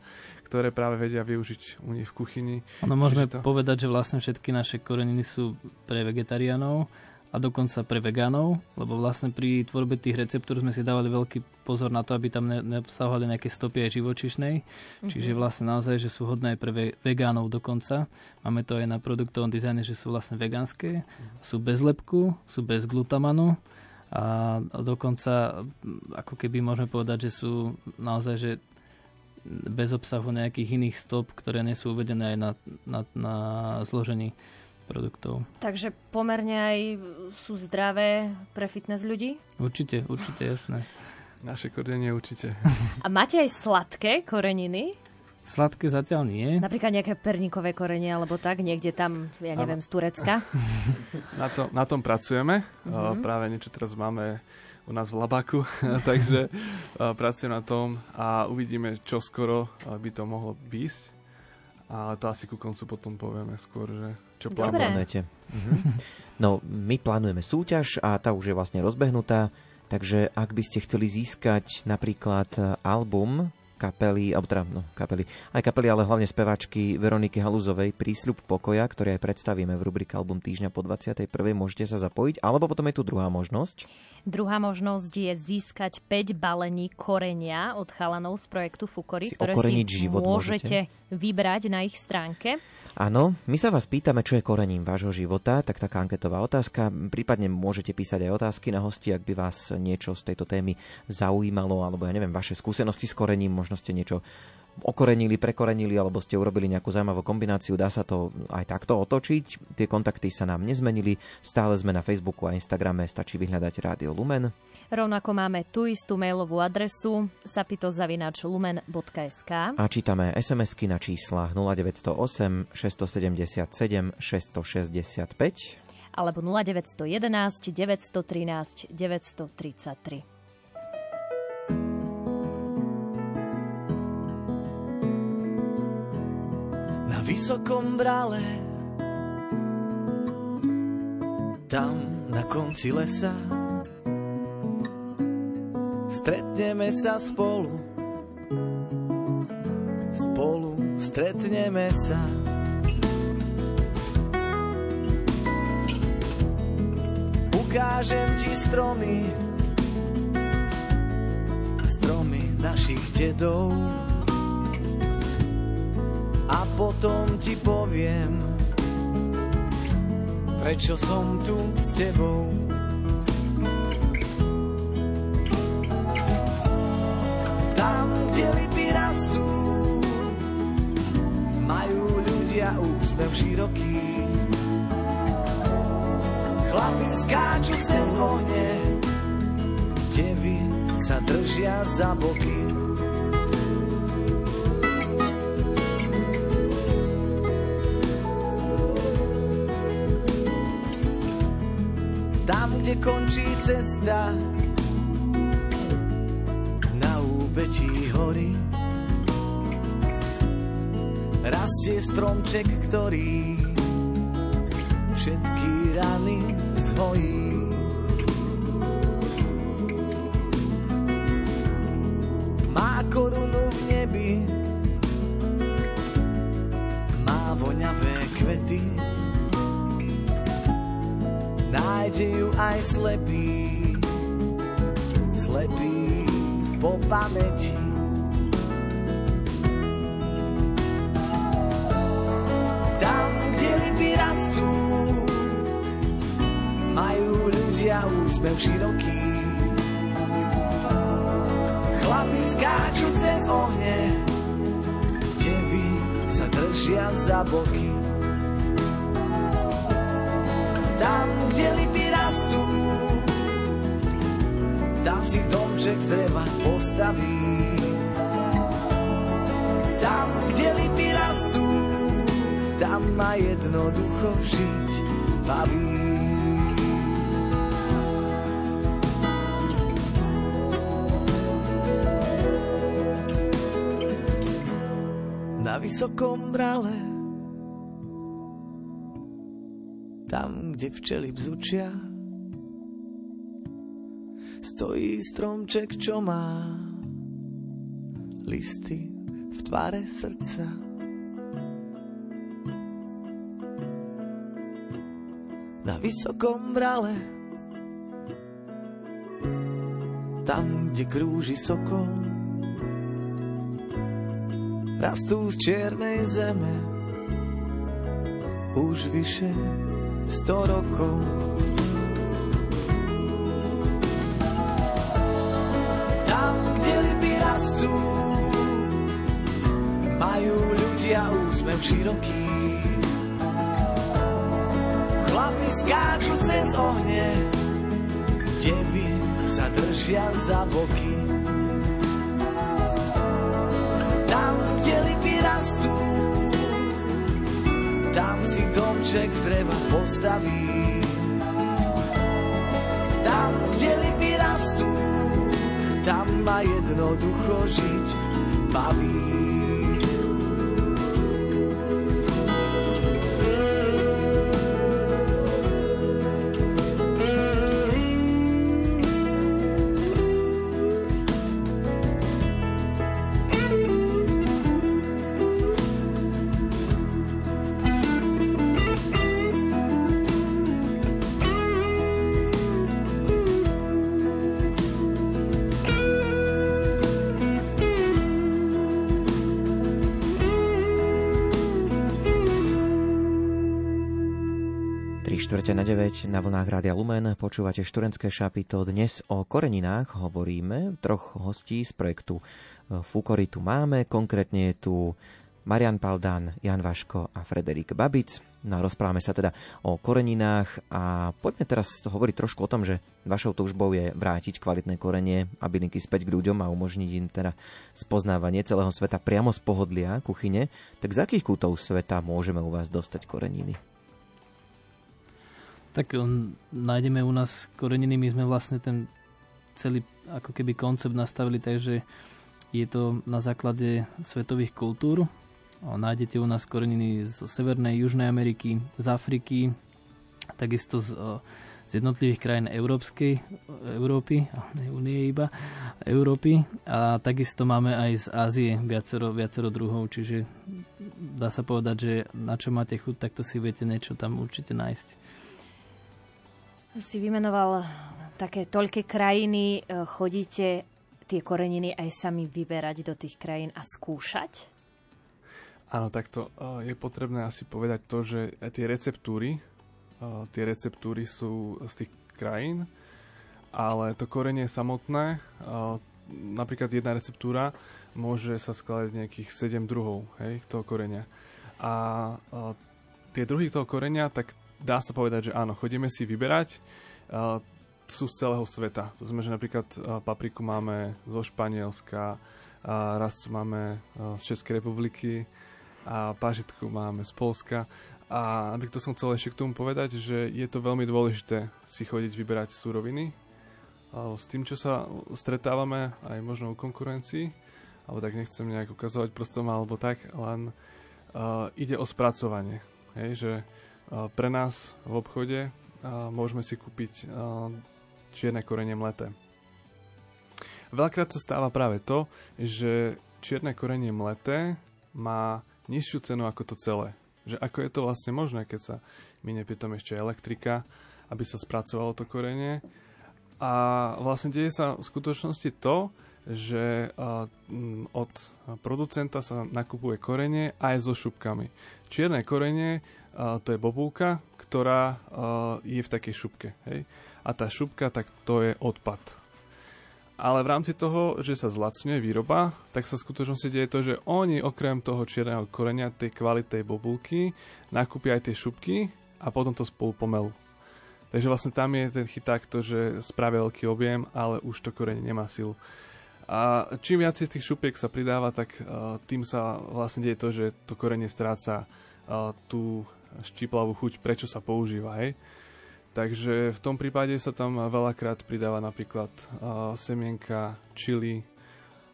ktoré práve vedia využiť u nich v kuchyni. Ono môžeme to... povedať, že vlastne všetky naše koreniny sú pre vegetariánov a dokonca pre vegánov, lebo vlastne pri tvorbe tých receptúr sme si dávali veľký pozor na to, aby tam neobsahovali nejaké stopy aj živočišnej. Mm-hmm. Čiže vlastne naozaj, že sú hodné aj pre vegánov dokonca. Máme to aj na produktovom dizajne, že sú vlastne vegánske, mm-hmm. sú bez lepku, sú bez glutamanu a dokonca ako keby môžeme povedať, že sú naozaj, že bez obsahu nejakých iných stop, ktoré nie sú uvedené aj na, na, na zložení produktov. Takže pomerne aj sú zdravé pre fitness ľudí? Určite, určite, jasné. Naše korenie určite. A máte aj sladké koreniny? Sladké zatiaľ nie. Napríklad nejaké perníkové korenie alebo tak, niekde tam, ja neviem, ano. z Turecka? na, to, na tom pracujeme. Uh-huh. Práve niečo teraz máme u nás v Labaku, takže uh, pracujem na tom a uvidíme, čo skoro by to mohlo bísť. A to asi ku koncu potom povieme skôr, že čo plánujete. Mhm. No, my plánujeme súťaž a tá už je vlastne rozbehnutá, takže ak by ste chceli získať napríklad album kapely, alebo teda, no, kapely, aj kapely, ale hlavne speváčky Veroniky Haluzovej Prísľub pokoja, ktorý aj predstavíme v rubrike Album týždňa po 21. Môžete sa zapojiť, alebo potom je tu druhá možnosť. Druhá možnosť je získať 5 balení korenia od chalanov z projektu Fukory, si ktoré si život môžete, môžete vybrať na ich stránke. Áno, my sa vás pýtame, čo je korením vášho života, tak taká anketová otázka. Prípadne môžete písať aj otázky na hosti, ak by vás niečo z tejto témy zaujímalo, alebo ja neviem, vaše skúsenosti s korením, možno ste niečo okorenili, prekorenili alebo ste urobili nejakú zaujímavú kombináciu, dá sa to aj takto otočiť. Tie kontakty sa nám nezmenili, stále sme na Facebooku a Instagrame, stačí vyhľadať Rádio Lumen. Rovnako máme tú istú mailovú adresu sapitozavinačlumen.sk A čítame SMS-ky na číslach 0908 677 665 alebo 0911 913 933. vysokom brale Tam na konci lesa Stretneme sa spolu. Spolu stretneme sa. Ukážem ti stromy. Stromy našich dedov A potom ti poviem Prečo som tu s tebou. Tam, kde lipy rastú Majú ľudia úsmev široký. Chlapi skáču cez ohne Devy sa držia za boky kde končí cesta. Na úbetí hory. Rastie stromček, ktorý Všetky rany zhojí Nájde ju aj slepý Slepý po pamäti. Tam, kde lipy rastú Majú ľudia úsmev široký. Chlapi skáču cez ohne Devy sa držia za boky. Tam, kde lipy postaví Tam, kde lipy rastú Tam ma jednoducho žiť baví. Na vysokom brale Tam, kde včely bzučia Stojí stromček, čo má Listy v tvare srdca. Na vysokom brale Tam, kde krúži sokol Rastú z čiernej zeme Už vyše sto rokov. Tam, kde lipy rastú Majú ľudia úsmev široký Chlapi skáču cez ohne Devy sa držia za boky. Tam, kde lipy rastú Tam si domček z dreva postaví. Tam, kde lipy rastú Tam ma jednoducho žiť baví štvrte na 9 na vlnách Rádia Lumen počúvate študentské šapito. Dnes o koreninách hovoríme troch hostí z projektu Fukory tu máme, konkrétne je tu Marian Paldán, Jan Vaško a Frederik Babic. No rozprávame sa teda o koreninách a poďme teraz hovoriť trošku o tom, že vašou túžbou je vrátiť kvalitné korenie a bylinky späť k ľuďom a umožniť im teda spoznávanie celého sveta priamo z pohodlia kuchyne. Tak z akých kútov sveta môžeme u vás dostať koreniny? Tak um, nájdeme u nás koreniny, my sme vlastne ten celý ako keby koncept nastavili tak, že je to na základe svetových kultúr. Nájdete u nás koreniny zo Severnej, Južnej Ameriky, z Afriky, takisto z, z jednotlivých krajín Európskej, Európy, ne Unie iba, Európy a takisto máme aj z Ázie viacero, viacero druhov, čiže dá sa povedať, že na čo máte chuť, tak to si viete niečo tam určite nájsť. Si vymenoval také toľké krajiny, e, chodíte tie koreniny aj sami vyberať do tých krajín a skúšať? Áno, takto je potrebné asi povedať to, že tie receptúry, tie receptúry sú z tých krajín, ale to korenie samotné, napríklad jedna receptúra môže sa skladať nejakých 7 druhov hej, toho korenia. A tie druhy toho korenia, tak dá sa povedať, že áno, chodíme si vyberať sú z celého sveta. To znamená, že napríklad papriku máme zo Španielska, a raz máme z Českej republiky a pážitku máme z Polska. A napríklad to som chcel ešte k tomu povedať, že je to veľmi dôležité si chodiť vyberať súroviny. S tým, čo sa stretávame aj možno u konkurencii, alebo tak nechcem nejak ukazovať prstom alebo tak, len uh, ide o spracovanie. Hej, že uh, pre nás v obchode môžeme si kúpiť čierne korenie mleté. Veľakrát sa stáva práve to, že čierne korenie mleté má nižšiu cenu ako to celé. Že ako je to vlastne možné, keď sa minie pritom ešte elektrika, aby sa spracovalo to korenie. A vlastne deje sa v skutočnosti to, že od producenta sa nakupuje korenie aj so šupkami. Čierne korenie to je bobulka, ktorá je v takej šupke. Hej? A tá šupka, tak to je odpad. Ale v rámci toho, že sa zlacňuje výroba, tak sa skutočnosti deje to, že oni okrem toho čierneho korenia, tej kvalitej bobulky, nakúpia aj tie šupky a potom to spolu pomelú. Takže vlastne tam je ten chyták to, že spravia veľký objem, ale už to korenie nemá silu. A čím viac tých šupiek sa pridáva, tak uh, tým sa vlastne deje to, že to korenie stráca uh, tú štiplavú chuť, prečo sa používa. Hej? Takže v tom prípade sa tam veľakrát pridáva napríklad uh, semienka, čili,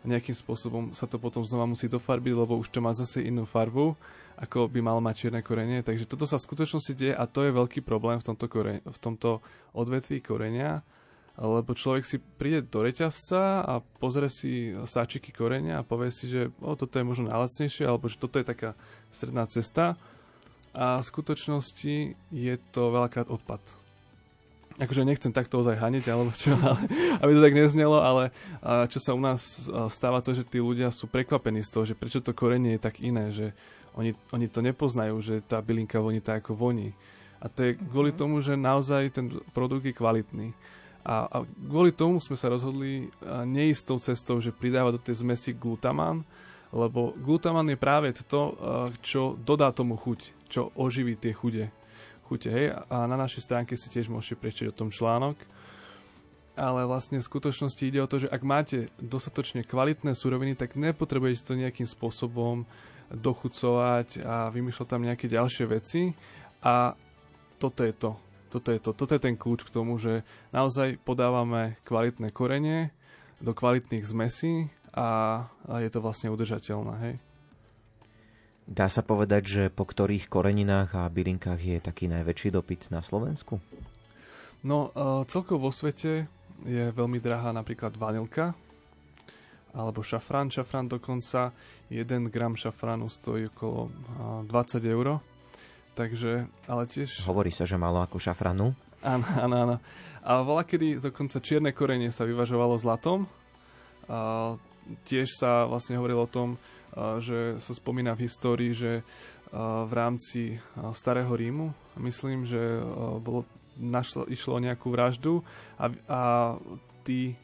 nejakým spôsobom sa to potom znova musí dofarbiť, lebo už to má zase inú farbu, ako by mal mať čierne korenie. Takže toto sa v skutočnosti deje a to je veľký problém v tomto, kore, v tomto odvetví korenia, lebo človek si príde do reťazca a pozrie si sáčiky korenia a povie si, že o, toto je možno najlacnejšie, alebo že toto je taká stredná cesta a v skutočnosti je to veľakrát odpad akože nechcem takto ozaj haniť, alebo čo, ale, aby to tak neznelo, ale čo sa u nás stáva to, že tí ľudia sú prekvapení z toho, že prečo to korenie je tak iné, že oni, oni to nepoznajú, že tá bylinka voní tak, ako voní. A to je kvôli mhm. tomu, že naozaj ten produkt je kvalitný. A, a kvôli tomu sme sa rozhodli neistou cestou, že pridávať do tej zmesi glutamán, lebo glutamán je práve to, čo dodá tomu chuť, čo oživí tie chude chute. Hej? A na našej stránke si tiež môžete prečítať o tom článok. Ale vlastne v skutočnosti ide o to, že ak máte dostatočne kvalitné suroviny, tak nepotrebujete to nejakým spôsobom dochucovať a vymýšľať tam nejaké ďalšie veci. A toto je to. Toto je to. Toto je ten kľúč k tomu, že naozaj podávame kvalitné korenie do kvalitných zmesí a, a je to vlastne udržateľné. Hej? Dá sa povedať, že po ktorých koreninách a bylinkách je taký najväčší dopyt na Slovensku? No, uh, celkovo vo svete je veľmi drahá napríklad vanilka, alebo šafrán. Šafrán dokonca 1 gram šafránu stojí okolo 20 eur. Takže, ale tiež... Hovorí sa, že malo ako šafranu. Áno, áno, áno. A bola kedy dokonca čierne korenie sa vyvažovalo zlatom. A tiež sa vlastne hovorilo o tom, že sa spomína v histórii, že v rámci Starého Rímu, myslím, že bolo, našlo, išlo o nejakú vraždu a, a tí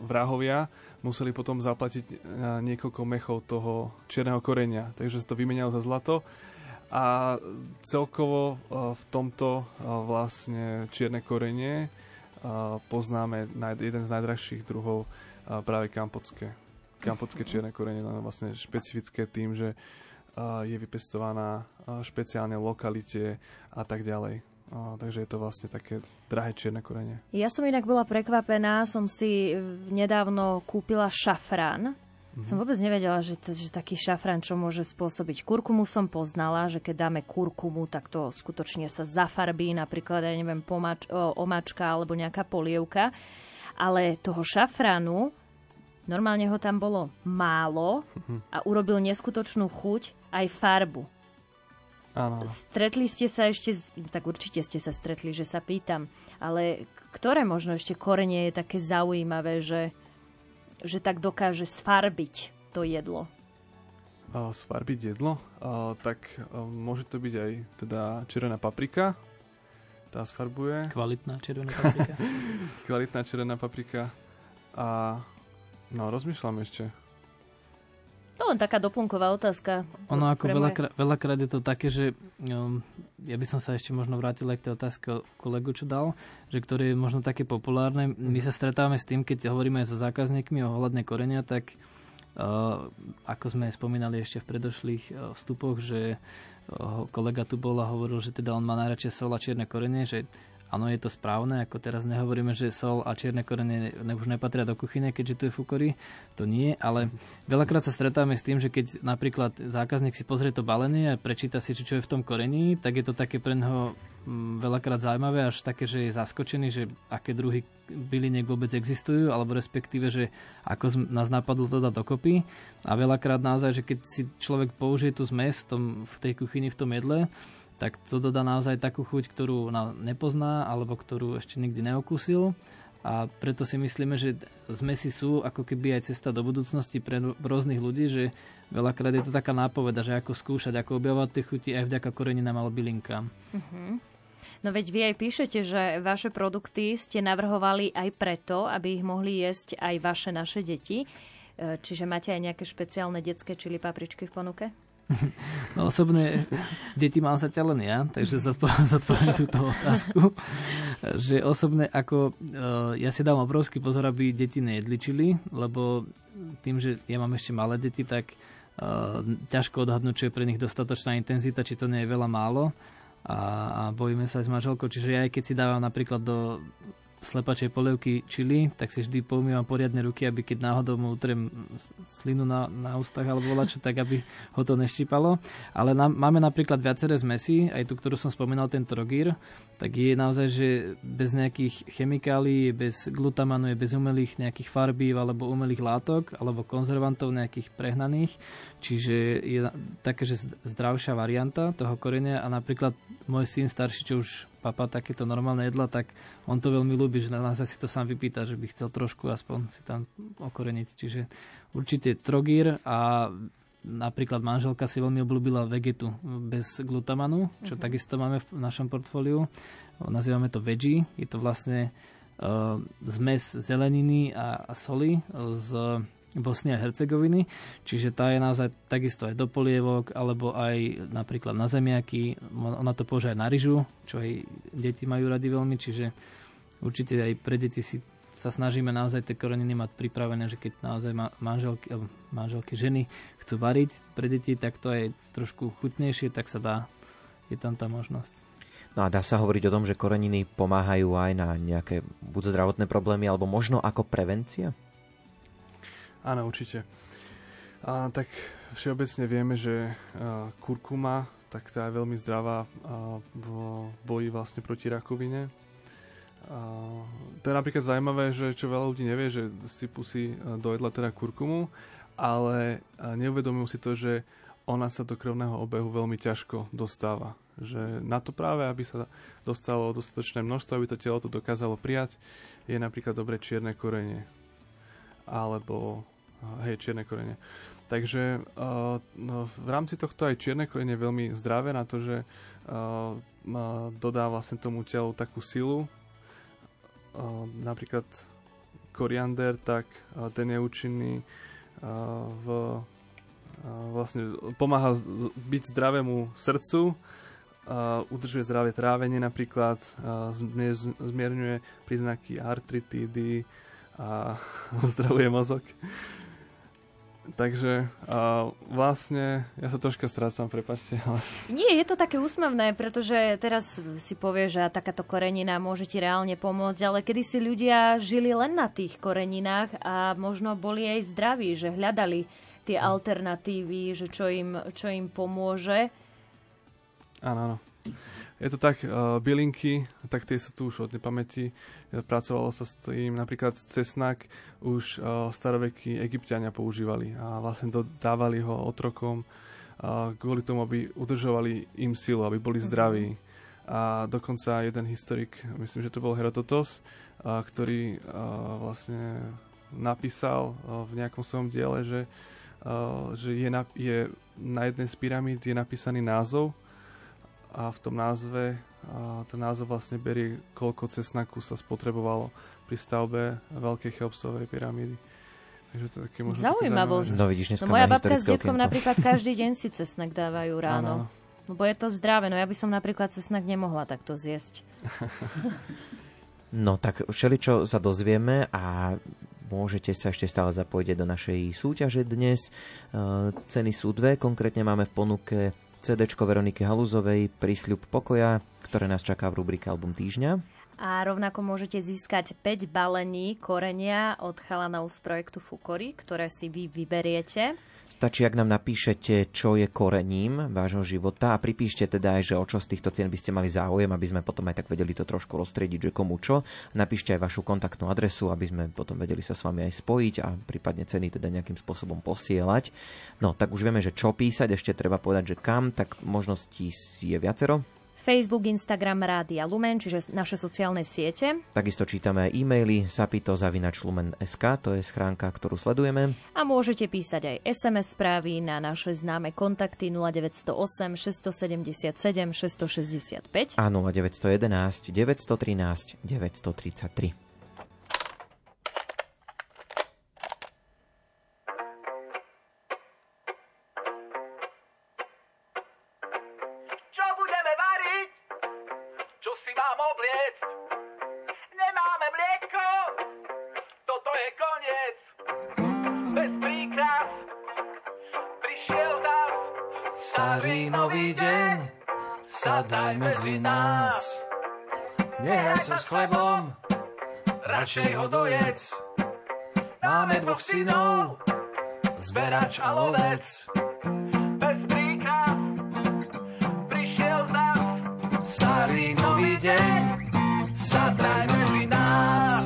vrahovia museli potom zaplatiť niekoľko mechov toho čierneho korenia, takže sa to vymenalo za zlato a celkovo v tomto vlastne čierne korenie poznáme jeden z najdrahších druhov práve kampotské. Kampotské čierne korenie je vlastne špecifické tým, že je vypestovaná špeciálne lokalite a tak ďalej. Takže je to vlastne také drahé čierne korenie. Ja som inak bola prekvapená, som si nedávno kúpila šafrán. Mm-hmm. Som vôbec nevedela, že, t- že taký šafrán, čo môže spôsobiť. Kurkumu som poznala, že keď dáme kurkumu, tak to skutočne sa zafarbí, napríklad, ja neviem, pomač, o, omačka alebo nejaká polievka. Ale toho šafránu, normálne ho tam bolo málo a urobil neskutočnú chuť aj farbu. Áno. Stretli ste sa ešte, tak určite ste sa stretli, že sa pýtam, ale ktoré možno ešte korenie je také zaujímavé, že že tak dokáže sfarbiť to jedlo? Uh, sfarbiť jedlo? Uh, tak uh, môže to byť aj teda červená paprika. Tá sfarbuje. Kvalitná červená paprika. Kvalitná červená paprika. A no, rozmýšľam ešte. To len taká doplnková otázka. Ono ako veľakrát, veľakrát je to také, že um, ja by som sa ešte možno vrátil aj k tej otázke kolegu, čo dal, že ktoré je možno také populárne. My sa stretávame s tým, keď hovoríme so zákazníkmi o hľadné korenia, tak uh, ako sme spomínali ešte v predošlých uh, vstupoch, že uh, kolega tu bol a hovoril, že teda on má najradšej sol a čierne korenie, že Áno, je to správne, ako teraz nehovoríme, že sol a čierne korene ne, už nepatria do kuchyne, keďže tu je fukory. To nie, ale veľakrát sa stretávame s tým, že keď napríklad zákazník si pozrie to balenie a prečíta si, čo je v tom korení, tak je to také pre neho mm, veľakrát zaujímavé, až také, že je zaskočený, že aké druhy byliniek vôbec existujú, alebo respektíve, že ako nás napadlo to dať dokopy. A veľakrát naozaj, že keď si človek použije tú zmes v tej kuchyni, v tom jedle, tak to dodá naozaj takú chuť, ktorú nepozná alebo ktorú ešte nikdy neokúsil a preto si myslíme, že zmesi sú ako keby aj cesta do budúcnosti pre rôznych ľudí, že veľakrát je to taká nápoveda, že ako skúšať, ako objavovať tie chuti aj vďaka koreninám alebo bylinkám. Uh-huh. No veď vy aj píšete, že vaše produkty ste navrhovali aj preto, aby ich mohli jesť aj vaše naše deti. E, čiže máte aj nejaké špeciálne detské čili papričky v ponuke? No osobne deti mám sa len ja, takže zodpoviem túto otázku. Že osobne ako eh, ja si dám obrovský pozor, aby deti nejedličili, lebo tým, že ja mám ešte malé deti, tak uh, ťažko odhadnúť, čo je pre nich dostatočná intenzita, či to nie je veľa málo a, a bojíme sa aj s manželkou, čiže ja aj keď si dávam napríklad do slepačej polievky čili, tak si vždy poumývam poriadne ruky, aby keď náhodou mu utrem slinu na, na ústach alebo volačo, tak aby ho to neštípalo. Ale na, máme napríklad viaceré zmesy, aj tu, ktorú som spomínal, ten trogír, tak je naozaj, že bez nejakých chemikálií, bez glutamanu, je bez umelých nejakých farbív alebo umelých látok, alebo konzervantov nejakých prehnaných. Čiže je také, že zdravšia varianta toho korenia a napríklad môj syn starší, čo už papa takéto normálne jedla, tak on to veľmi ľúbi, že nás si to sám vypýta, že by chcel trošku aspoň si tam okoreniť. Čiže určite trogír a napríklad manželka si veľmi obľúbila vegetu bez glutamanu, čo uh-huh. takisto máme v našom portfóliu. Nazývame to veggie. Je to vlastne uh, zmes zeleniny a, a soli z Bosny a Hercegoviny, čiže tá je naozaj takisto aj do polievok, alebo aj napríklad na zemiaky, ona to použije aj na ryžu, čo aj deti majú radi veľmi, čiže určite aj pre deti si sa snažíme naozaj tie koreniny mať pripravené, že keď naozaj manželky, manželky ženy chcú variť pre deti, tak to je trošku chutnejšie, tak sa dá, je tam tá možnosť. No a dá sa hovoriť o tom, že koreniny pomáhajú aj na nejaké buď zdravotné problémy, alebo možno ako prevencia? Áno, určite. A, tak všeobecne vieme, že a, kurkuma, tak tá je veľmi zdravá a, v boji vlastne proti rakovine. A, to je napríklad zaujímavé, že čo veľa ľudí nevie, že si do jedla teda kurkumu, ale neuvedomujú si to, že ona sa do krvného obehu veľmi ťažko dostáva. Že na to práve, aby sa dostalo dostatočné množstvo, aby to telo to dokázalo prijať, je napríklad dobre čierne korenie alebo hej, čierne korene. Takže uh, no, v rámci tohto aj čierne korene je veľmi zdravé na to, že uh, dodá vlastne tomu telu takú silu. Uh, napríklad koriander, tak ten je účinný v vlastne pomáha byť zdravému srdcu, udržuje zdravé trávenie napríklad, zmierňuje príznaky artritídy a uzdravuje mozog. Takže a vlastne, ja sa troška strácam, prepačte. Ale... Nie, je to také úsmevné, pretože teraz si povie, že takáto korenina môže ti reálne pomôcť, ale kedy si ľudia žili len na tých koreninách a možno boli aj zdraví, že hľadali tie alternatívy, že čo im, čo im pomôže. Áno, áno. Je to tak, uh, bylinky, tak tie sú tu už od nepamäti. Pracovalo sa s tým, napríklad cesnak už uh, starovekí egyptiania používali a vlastne dávali ho otrokom uh, kvôli tomu, aby udržovali im silu, aby boli mhm. zdraví. A dokonca jeden historik, myslím, že to bol Herodotos, uh, ktorý uh, vlastne napísal uh, v nejakom svojom diele, že, uh, že je, na, je na jednej z pyramíd je napísaný názov a v tom názve, a ten názov vlastne berie, koľko cesnaku sa spotrebovalo pri stavbe veľkej Cheopsovej pyramídy. Takže to je také možno Zaujímavosť. No, vidíš, no, moja babka s detkom napríklad každý deň si cesnak dávajú ráno. Lebo je to zdravé, no ja by som napríklad cesnak nemohla takto zjesť. no tak všeličo sa dozvieme a môžete sa ešte stále zapojiť do našej súťaže dnes. E, ceny sú dve, konkrétne máme v ponuke CD Veroniky Haluzovej Prísľub pokoja, ktoré nás čaká v rubrike Album týždňa. A rovnako môžete získať 5 balení korenia od chalanov z projektu Fukory, ktoré si vy vyberiete. Stačí, ak nám napíšete, čo je korením vášho života a pripíšte teda aj, že o čo z týchto cien by ste mali záujem, aby sme potom aj tak vedeli to trošku roztriediť, že komu čo. Napíšte aj vašu kontaktnú adresu, aby sme potom vedeli sa s vami aj spojiť a prípadne ceny teda nejakým spôsobom posielať. No, tak už vieme, že čo písať, ešte treba povedať, že kam, tak možností je viacero. Facebook, Instagram, Rádia Lumen, čiže naše sociálne siete. Takisto čítame aj e-maily sapito.lumen.sk, to je schránka, ktorú sledujeme. A môžete písať aj SMS správy na naše známe kontakty 0908 677 665 a 0911 913 933. sa s chlebom, radšej ho dojedz. Máme dvoch synov, zberač a lovec. Bez príkaz prišiel zas. Starý nový deň, sadaj medzi nás.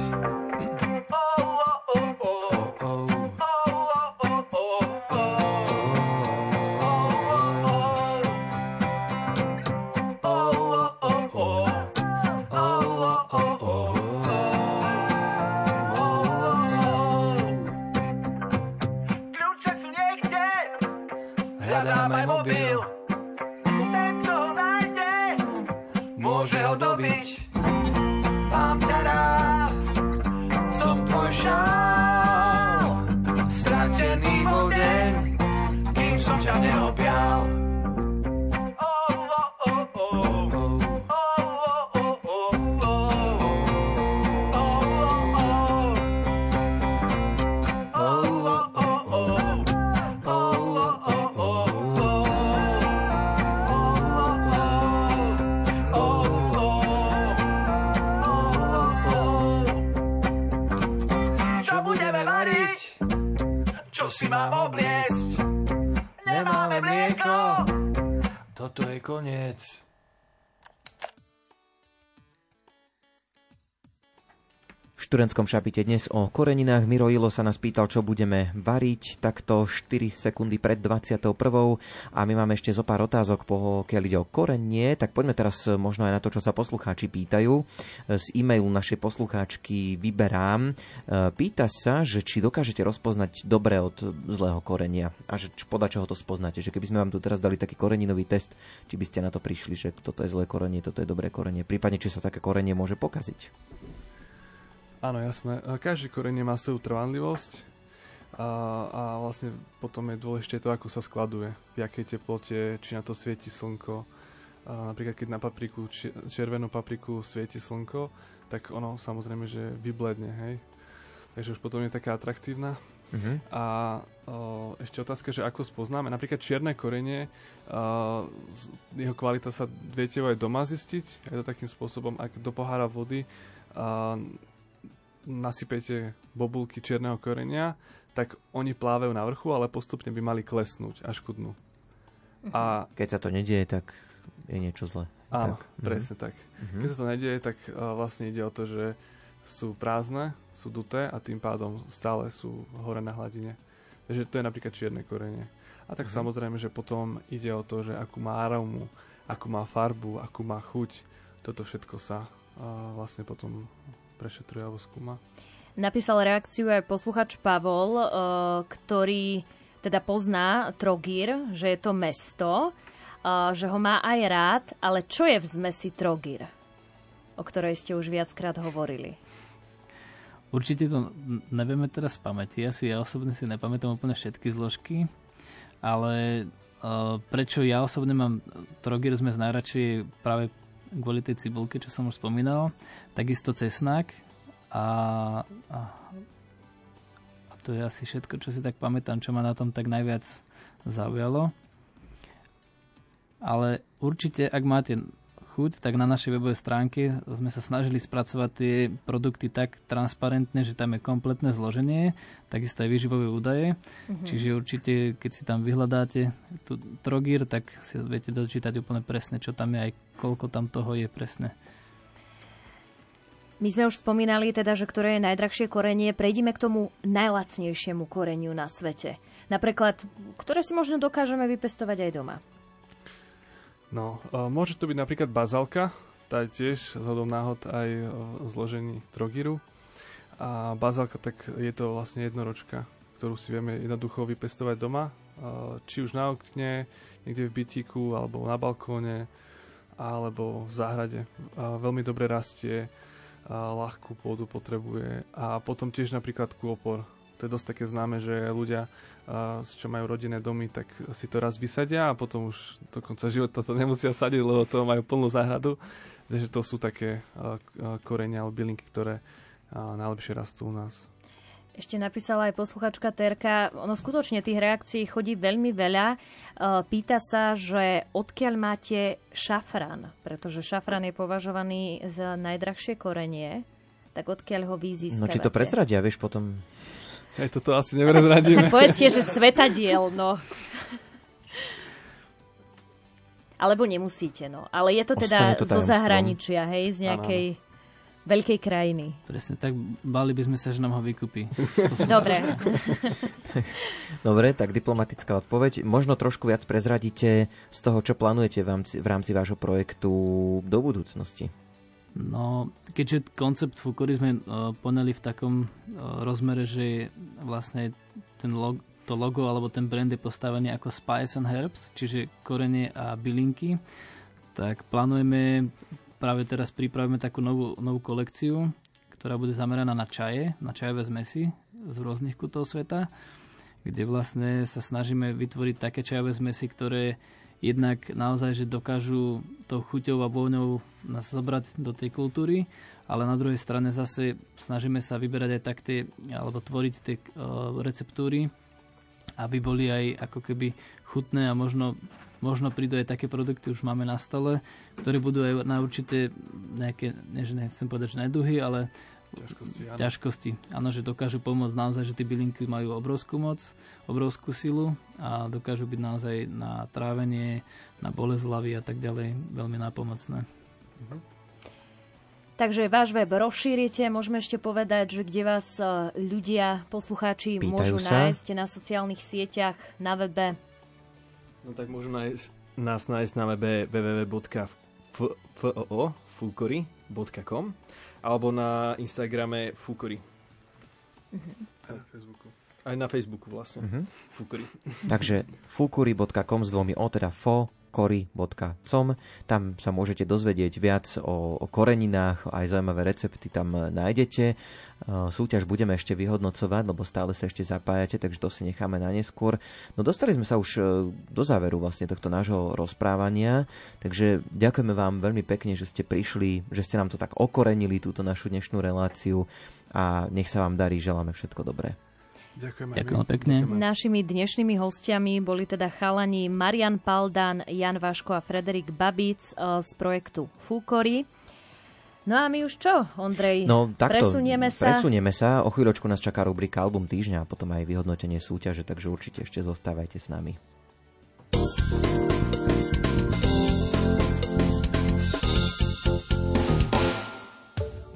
byť. Mám ťa rád, som tvoj šál, stratený bol deň, kým som ťa neobjal. Študentskom šapite dnes o koreninách. Miro Ilo sa nás pýtal, čo budeme variť takto 4 sekundy pred 21. A my máme ešte zo pár otázok, pokiaľ ide o korenie. Tak poďme teraz možno aj na to, čo sa poslucháči pýtajú. Z e-mailu našej poslucháčky vyberám. Pýta sa, že či dokážete rozpoznať dobre od zlého korenia a že podľa čoho to spoznáte. Že keby sme vám tu teraz dali taký koreninový test, či by ste na to prišli, že toto je zlé korenie, toto je dobré korenie. Prípadne, či sa také korenie môže pokaziť. Áno, jasné. Každý korenie má svoju trvanlivosť a, a vlastne potom je dôležité to, ako sa skladuje, v akej teplote, či na to svieti slnko. A napríklad, keď na papriku, červenú papriku svieti slnko, tak ono samozrejme, že vybledne, hej. Takže už potom je taká atraktívna. Uh-huh. A o, ešte otázka, že ako spoznáme. Napríklad čierne korenie, o, jeho kvalita sa viete aj doma zistiť. Je to takým spôsobom, ak do pohára vody a, nasypete bobulky čierneho korenia, tak oni plávajú na vrchu, ale postupne by mali klesnúť až ku dnu. A keď sa to nedieje, tak je niečo zlé. Áno, tak. presne mm. tak. Mm-hmm. Keď sa to nedieje, tak uh, vlastne ide o to, že sú prázdne, sú duté a tým pádom stále sú hore na hladine. Takže to je napríklad čierne korenie. A tak mm-hmm. samozrejme, že potom ide o to, že akú má aromu, akú má farbu, akú má chuť. Toto všetko sa uh, vlastne potom prešetruje alebo skúma. Napísal reakciu aj posluchač Pavol, uh, ktorý teda pozná Trogír, že je to mesto, uh, že ho má aj rád, ale čo je v zmesi Trogír, o ktorej ste už viackrát hovorili? Určite to nevieme teraz z pamäti. Ja si ja osobne si nepamätám úplne všetky zložky, ale uh, prečo ja osobne mám Trogír zmes najradšej práve kvôli tej cibulke, čo som už spomínal. Takisto cesnak a, a, a to je asi všetko, čo si tak pamätám, čo ma na tom tak najviac zaujalo. Ale určite, ak máte chuť, tak na našej webovej stránke sme sa snažili spracovať tie produkty tak transparentne, že tam je kompletné zloženie, takisto aj výživové údaje. Mm-hmm. Čiže určite, keď si tam vyhľadáte tú trogír, tak si viete dočítať úplne presne, čo tam je aj koľko tam toho je presne. My sme už spomínali teda, že ktoré je najdrahšie korenie. Prejdime k tomu najlacnejšiemu koreniu na svete. Napríklad, ktoré si možno dokážeme vypestovať aj doma. No, môže to byť napríklad bazalka, tá je tiež zhodom náhod aj v zložení trogiru. A bazalka, tak je to vlastne jednoročka, ktorú si vieme jednoducho vypestovať doma, či už na okne, niekde v bytíku, alebo na balkóne, alebo v záhrade. Veľmi dobre rastie, ľahkú pôdu potrebuje a potom tiež napríklad kôpor, to je dosť také známe, že ľudia, čo majú rodinné domy, tak si to raz vysadia a potom už do konca života to nemusia sadiť, lebo to majú plnú záhradu. Takže to sú také korenia alebo bylinky, ktoré najlepšie rastú u nás. Ešte napísala aj posluchačka Terka, ono skutočne tých reakcií chodí veľmi veľa. Pýta sa, že odkiaľ máte šafrán, pretože šafrán je považovaný za najdrahšie korenie, tak odkiaľ ho vy získavate? No či to prezradia, vieš, potom aj toto asi neprezradíme. Povedzte, že svetadiel, no. Alebo nemusíte, no. Ale je to teda to zo zahraničia, hej, z nejakej ano. veľkej krajiny. Presne, tak bali by sme sa, že nám ho vykúpi. Dobre. Dobre, tak diplomatická odpoveď. Možno trošku viac prezradíte z toho, čo plánujete v rámci, v rámci vášho projektu do budúcnosti. No, keďže koncept Fukury sme uh, poneli v takom uh, rozmere, že vlastne ten log, to logo alebo ten brand je postavený ako Spice and Herbs, čiže korenie a bylinky, tak plánujeme, práve teraz pripravíme takú novú, novú kolekciu, ktorá bude zameraná na čaje, na čajové zmesy z rôznych kutov sveta, kde vlastne sa snažíme vytvoriť také čajové zmesy, ktoré jednak naozaj, že dokážu tou chuťou a vôňou nás zobrať do tej kultúry, ale na druhej strane zase snažíme sa vyberať aj tak tie, alebo tvoriť tie uh, receptúry, aby boli aj ako keby chutné a možno, možno prídu aj také produkty, už máme na stole, ktoré budú aj na určité nejaké, ne, nechcem povedať, že neduhy, ale ťažkosti, áno. ťažkosti. Áno, že dokážu pomôcť naozaj, že tie bylinky majú obrovskú moc, obrovskú silu a dokážu byť naozaj na trávenie, na bolesť hlavy a tak ďalej veľmi nápomocné. Mhm. Takže váš web rozšírite, môžeme ešte povedať, že kde vás e, ľudia, poslucháči Pýtajú môžu sa. nájsť na sociálnych sieťach, na webe? No tak môžu nájsť, nás nájsť na webe www.fukory.com alebo na Instagrame Fukory. Uh-huh. Aj na Facebooku. Aj na Facebooku vlastne. Uh-huh. Fukory. Takže fukuri.com s dvomi O, teda fo, kory.com. Tam sa môžete dozvedieť viac o, o koreninách, aj zaujímavé recepty tam nájdete. Súťaž budeme ešte vyhodnocovať, lebo stále sa ešte zapájate, takže to si necháme na neskôr. No dostali sme sa už e, do záveru vlastne tohto nášho rozprávania, takže ďakujeme vám veľmi pekne, že ste prišli, že ste nám to tak okorenili, túto našu dnešnú reláciu a nech sa vám darí, želáme všetko dobré. Ďakujem, Ďakujem pekne. Našimi dnešnými hostiami boli teda chalani Marian Paldan, Jan Vaško a Frederik Babic e, z projektu Fúkory. No a my už čo, Ondrej? No takto, presunieme sa. Presunieme sa. O chvíľočku nás čaká rubrika Album týždňa a potom aj vyhodnotenie súťaže, takže určite ešte zostávajte s nami.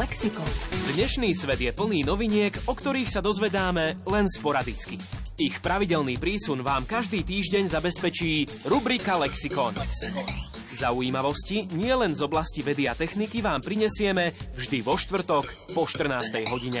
Lexikon. Dnešný svet je plný noviniek, o ktorých sa dozvedáme len sporadicky. Ich pravidelný prísun vám každý týždeň zabezpečí rubrika Lexikon. Zaujímavosti nie len z oblasti vedy a techniky vám prinesieme vždy vo štvrtok po 14. hodine.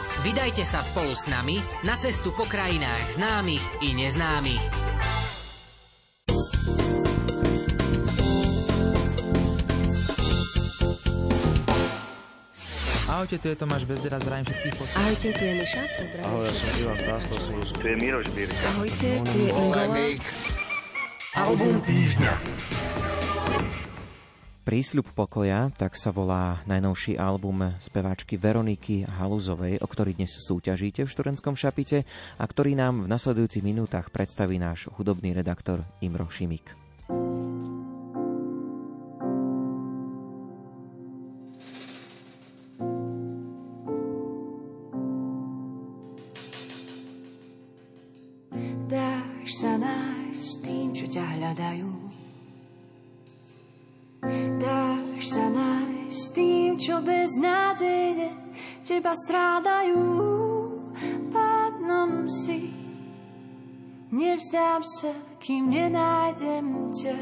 Vydajte sa spolu s nami na cestu po krajinách známych i neznámych. Ahojte, tu je Tomáš Bezdera, zdravím všetkých poslucháčov. Ahojte, tu je Miša, pozdravím. Ahoj, ja som Ivan Stásno, som Tu je Miroš Birka. Ahojte, tu je Ingola. Album týždňa. Prísľub pokoja, tak sa volá najnovší album speváčky Veroniky Haluzovej, o ktorý dnes súťažíte v Šturenskom šapite a ktorý nám v nasledujúcich minútach predstaví náš hudobný redaktor Imro Šimik. Dáš sa nájsť tým, čo ťa hľadajú. Dáš sa nájsť tým, čo beznádejne teba strádajú. Pádnom si, nevzdám sa, kým nenájdem ťa.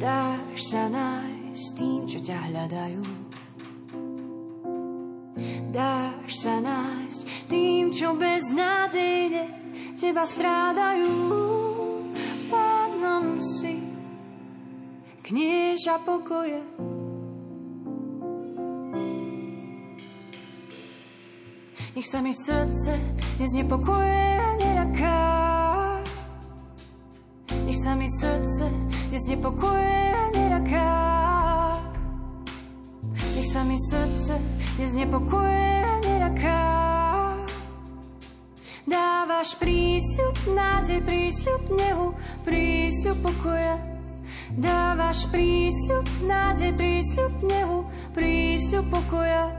Dáš sa nájsť tým, čo ťa hľadajú. Dáš sa nájsť tým, čo beznádejne teba strádajú. Pánom si knieža pokoje. Nech sa mi srdce neznepokoje a neľaká. Nech sa mi srdce neznepokoje a neľaká. Nech sa mi srdce neznepokoje a neľaká. Dávaš prísľub, nádej, prísľub nehu, prísľub pokoja. Dávaš prísľub, nádej, prísľub nehu, prísľub pokoja.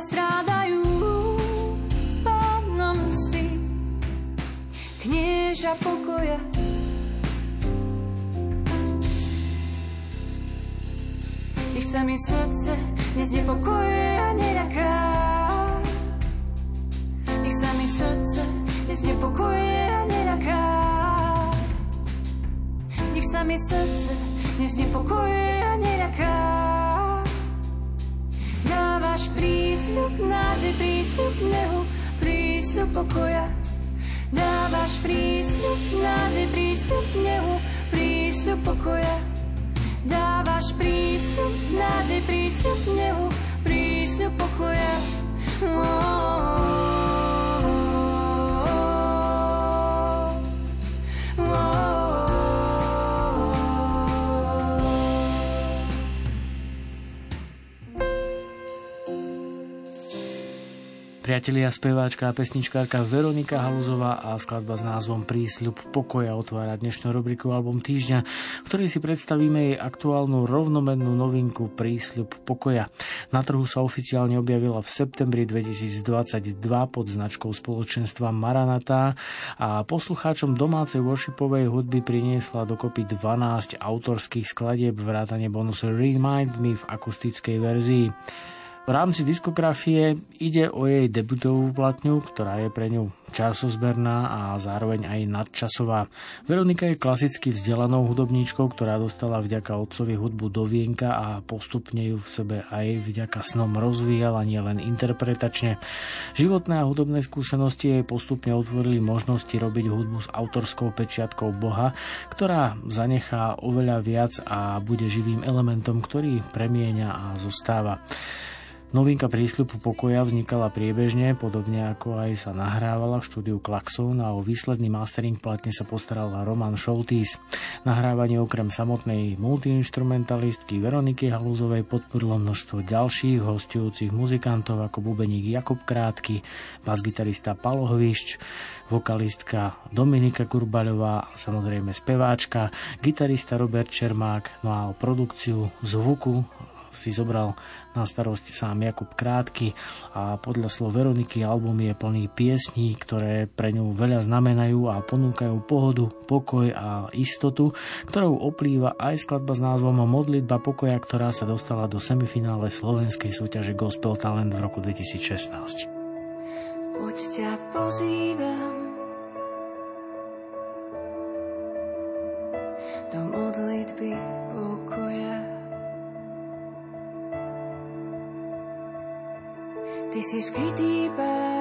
Strádajú. Pánom si, knieža pokoja. Ich sa mi srdce neznepokojuje a neľaká. Ich sa mi srdce neznepokojuje a neľaká. Nech sa mi srdce neznepokojuje a neľaká. Dávaš prístup nádej, prístup nehu, prístup pokoja. Dávaš prístup nádej, prístup nehu, prístup pokoja. Dávaš prístup nádej, prístup nehu, prístup pokoja. Oh, oh, Priatelia, speváčka a pesničkárka Veronika Haluzová a skladba s názvom Prísľub pokoja otvára dnešnú rubriku Album týždňa, v ktorej si predstavíme jej aktuálnu rovnomennú novinku Prísľub pokoja. Na trhu sa oficiálne objavila v septembri 2022 pod značkou spoločenstva Maranatá a poslucháčom domácej worshipovej hudby priniesla dokopy 12 autorských skladieb vrátane bonusu Remind Me v akustickej verzii. V rámci diskografie ide o jej debutovú platňu, ktorá je pre ňu časozberná a zároveň aj nadčasová. Veronika je klasicky vzdelanou hudobníčkou, ktorá dostala vďaka otcovi hudbu do vienka a postupne ju v sebe aj vďaka snom rozvíjala nielen interpretačne. Životné a hudobné skúsenosti jej postupne otvorili možnosti robiť hudbu s autorskou pečiatkou Boha, ktorá zanechá oveľa viac a bude živým elementom, ktorý premieňa a zostáva. Novinka prísľubu pokoja vznikala priebežne, podobne ako aj sa nahrávala v štúdiu Klaxon a o výsledný mastering platne sa postaral Roman Šoltís. Nahrávanie okrem samotnej multiinstrumentalistky Veroniky Halúzovej podporilo množstvo ďalších hostujúcich muzikantov ako bubeník Jakub Krátky, basgitarista Palo Hvišč, vokalistka Dominika Kurbaľová a samozrejme speváčka, gitarista Robert Čermák, no a o produkciu zvuku si zobral na starosť sám Jakub Krátky a podľa slov Veroniky album je plný piesní, ktoré pre ňu veľa znamenajú a ponúkajú pohodu, pokoj a istotu, ktorou oplýva aj skladba s názvom Modlitba pokoja, ktorá sa dostala do semifinále slovenskej súťaže Gospel Talent v roku 2016. Poď ťa pozývam do Ty si skrytý pán,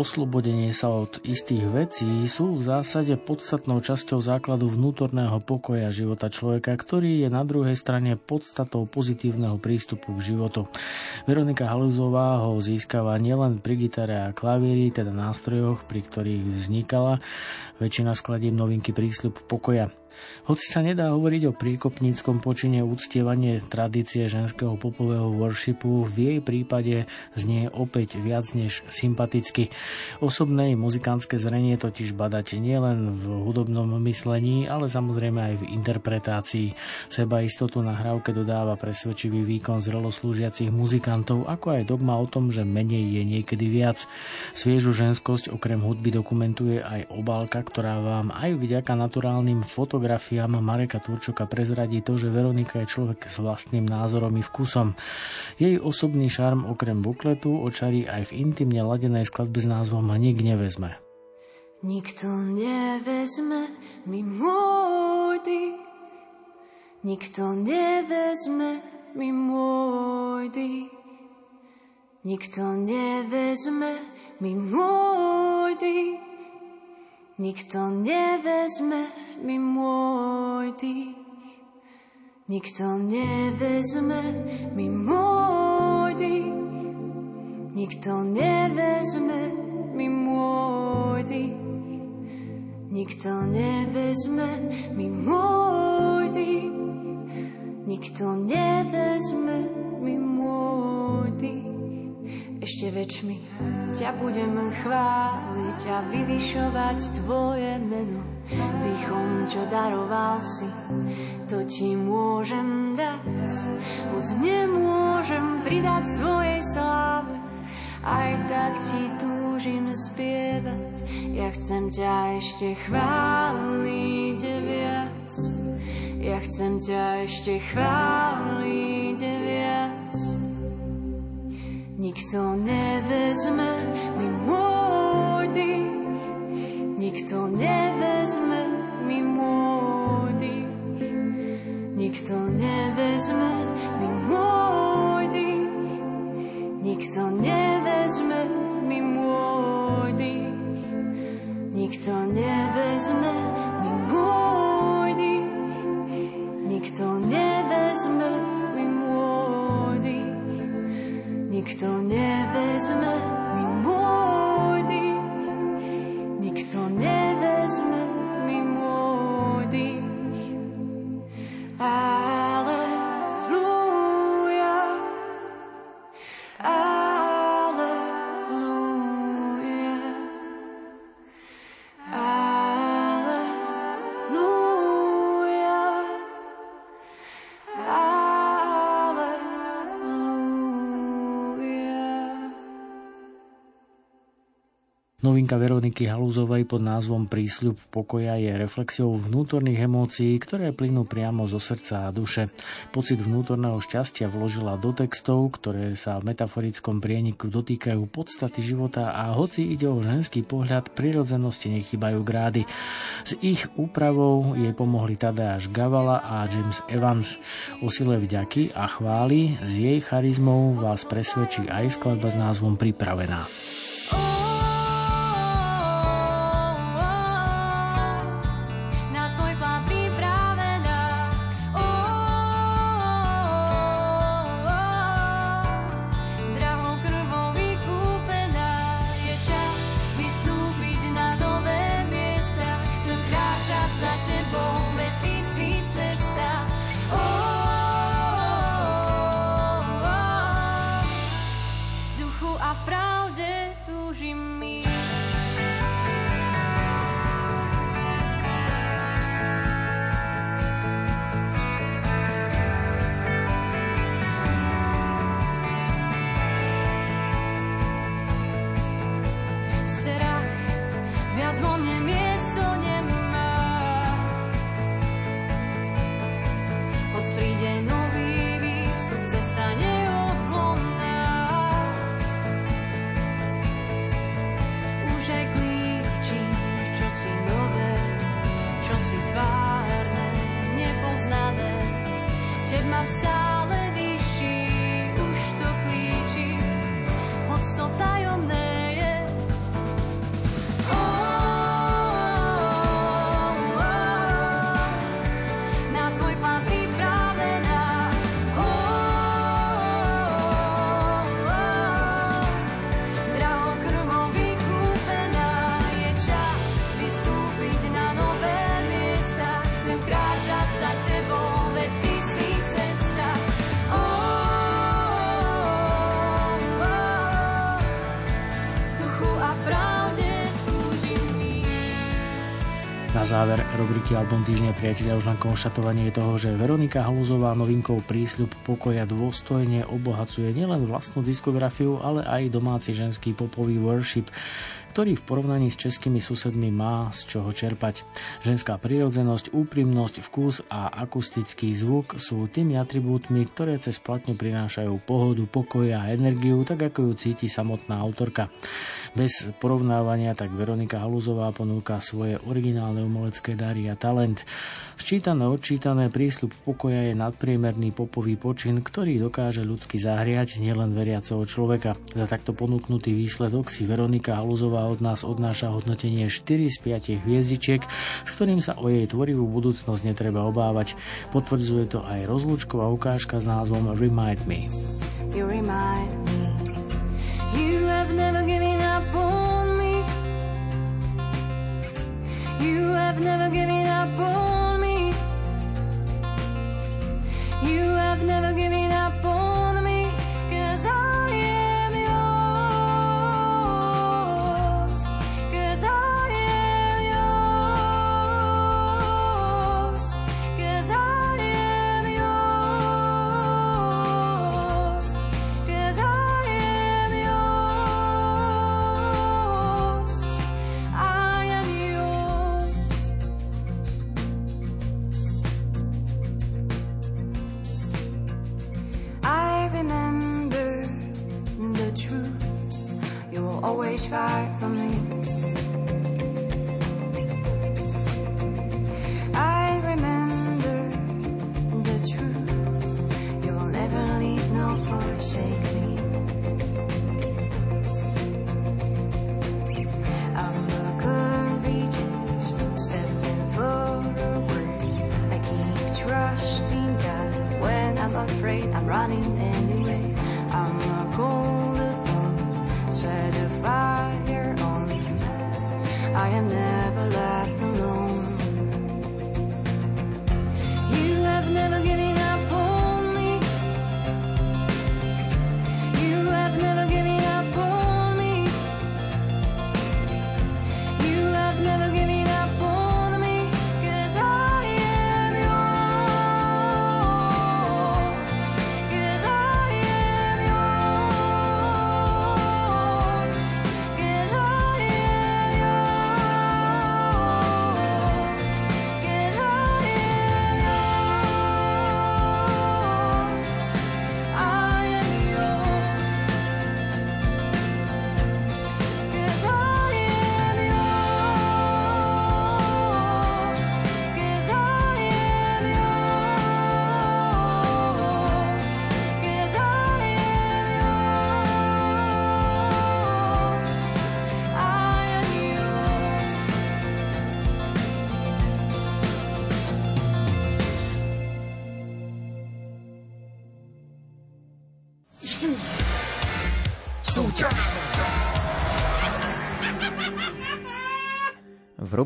oslobodenie sa od istých vecí sú v zásade podstatnou časťou základu vnútorného pokoja života človeka, ktorý je na druhej strane podstatou pozitívneho prístupu k životu. Veronika Haluzová ho získava nielen pri gitare a klavíri, teda nástrojoch, pri ktorých vznikala väčšina skladím novinky prísľub pokoja. Hoci sa nedá hovoriť o príkopníckom počine úctievanie tradície ženského popového worshipu, v jej prípade znie opäť viac než sympaticky. Osobné muzikánske zrenie totiž badať nielen v hudobnom myslení, ale samozrejme aj v interpretácii. Seba istotu na hrávke dodáva presvedčivý výkon zrelo slúžiacich muzikantov, ako aj dogma o tom, že menej je niekedy viac. Sviežu ženskosť okrem hudby dokumentuje aj obálka, ktorá vám aj vďaka naturálnym fotografiám biografiám Mareka Turčoka prezradí to, že Veronika je človek s vlastným názorom i vkusom. Jej osobný šarm okrem bukletu očarí aj v intimne ladenej skladbe s názvom Nik nevezme. Nikto nevezme mi môj dých, nikto nevezme mi môj dých, nikto nevezme mi môj dých. Nikto nevezme. Nikto nevezme mi môj dých. Nikto nevezme mi môj dých. Nikto nevezme mi môj dých. Nikto nevezme mi môj dých. Ešte väčšmi ťa budem chváliť a vyvyšovať tvoje meno. Dýchom, čo daroval si, to ti môžem dať. Hoď nemôžem pridať svojej sláve, aj tak ti túžim spievať. Ja chcem ťa ešte chváliť viac. Ja chcem ťa ešte chváliť viac. Nikto nevezme mi môj dých, nikto nevezme mi môj dých, nikto nevezme mi môj dých, nikto nevezme mi môj dých, nikto nevezme mi môj dých, nikto nevezme mi môj Nikto nevezme. Mi môj Novinka Veroniky Halúzovej pod názvom Prísľub pokoja je reflexiou vnútorných emócií, ktoré plynú priamo zo srdca a duše. Pocit vnútorného šťastia vložila do textov, ktoré sa v metaforickom prieniku dotýkajú podstaty života a hoci ide o ženský pohľad, prirodzenosti nechybajú grády. S ich úpravou jej pomohli Tadeáš Gavala a James Evans. O sile vďaky a chvály s jej charizmou vás presvedčí aj skladba s názvom Pripravená. Rubriky Album týždňa priateľa už len konštatovanie toho, že Veronika Haluzová novinkou prísľub pokoja dôstojne obohacuje nielen vlastnú diskografiu, ale aj domáci ženský popový worship ktorý v porovnaní s českými susedmi má z čoho čerpať. Ženská prirodzenosť, úprimnosť, vkus a akustický zvuk sú tými atribútmi, ktoré cez platňu prinášajú pohodu, pokoj a energiu, tak ako ju cíti samotná autorka. Bez porovnávania tak Veronika Haluzová ponúka svoje originálne umelecké dary a talent. Sčítané, odčítané prísľub pokoja je nadpriemerný popový počin, ktorý dokáže ľudsky zahriať nielen veriaceho človeka. Za takto ponúknutý výsledok si Veronika Haluzová od nás odnáša hodnotenie 4 z 5 hviezdičiek, s ktorým sa o jej tvorivú budúcnosť netreba obávať. Potvrdzuje to aj rozlúčková ukážka s názvom Remind Me. You remind me have never given up on me. You have never given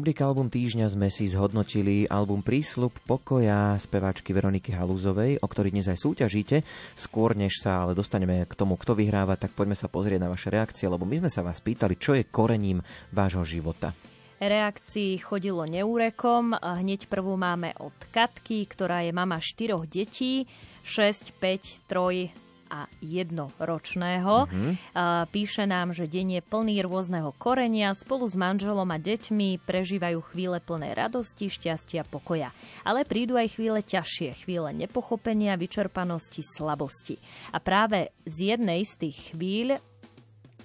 V rubrike Album týždňa sme si zhodnotili album Prísľub pokoja speváčky Veroniky Halúzovej, o ktorý dnes aj súťažíte. Skôr než sa ale dostaneme k tomu, kto vyhráva, tak poďme sa pozrieť na vaše reakcie, lebo my sme sa vás pýtali, čo je korením vášho života. Reakcií chodilo neúrekom. Hneď prvú máme od Katky, ktorá je mama štyroch detí, 6, 5, 3 a jednoročného. Mhm. A Píše nám, že deň je plný rôzneho korenia, spolu s manželom a deťmi prežívajú chvíle plné radosti, šťastia, pokoja. Ale prídu aj chvíle ťažšie, chvíle nepochopenia, vyčerpanosti, slabosti. A práve z jednej z tých chvíľ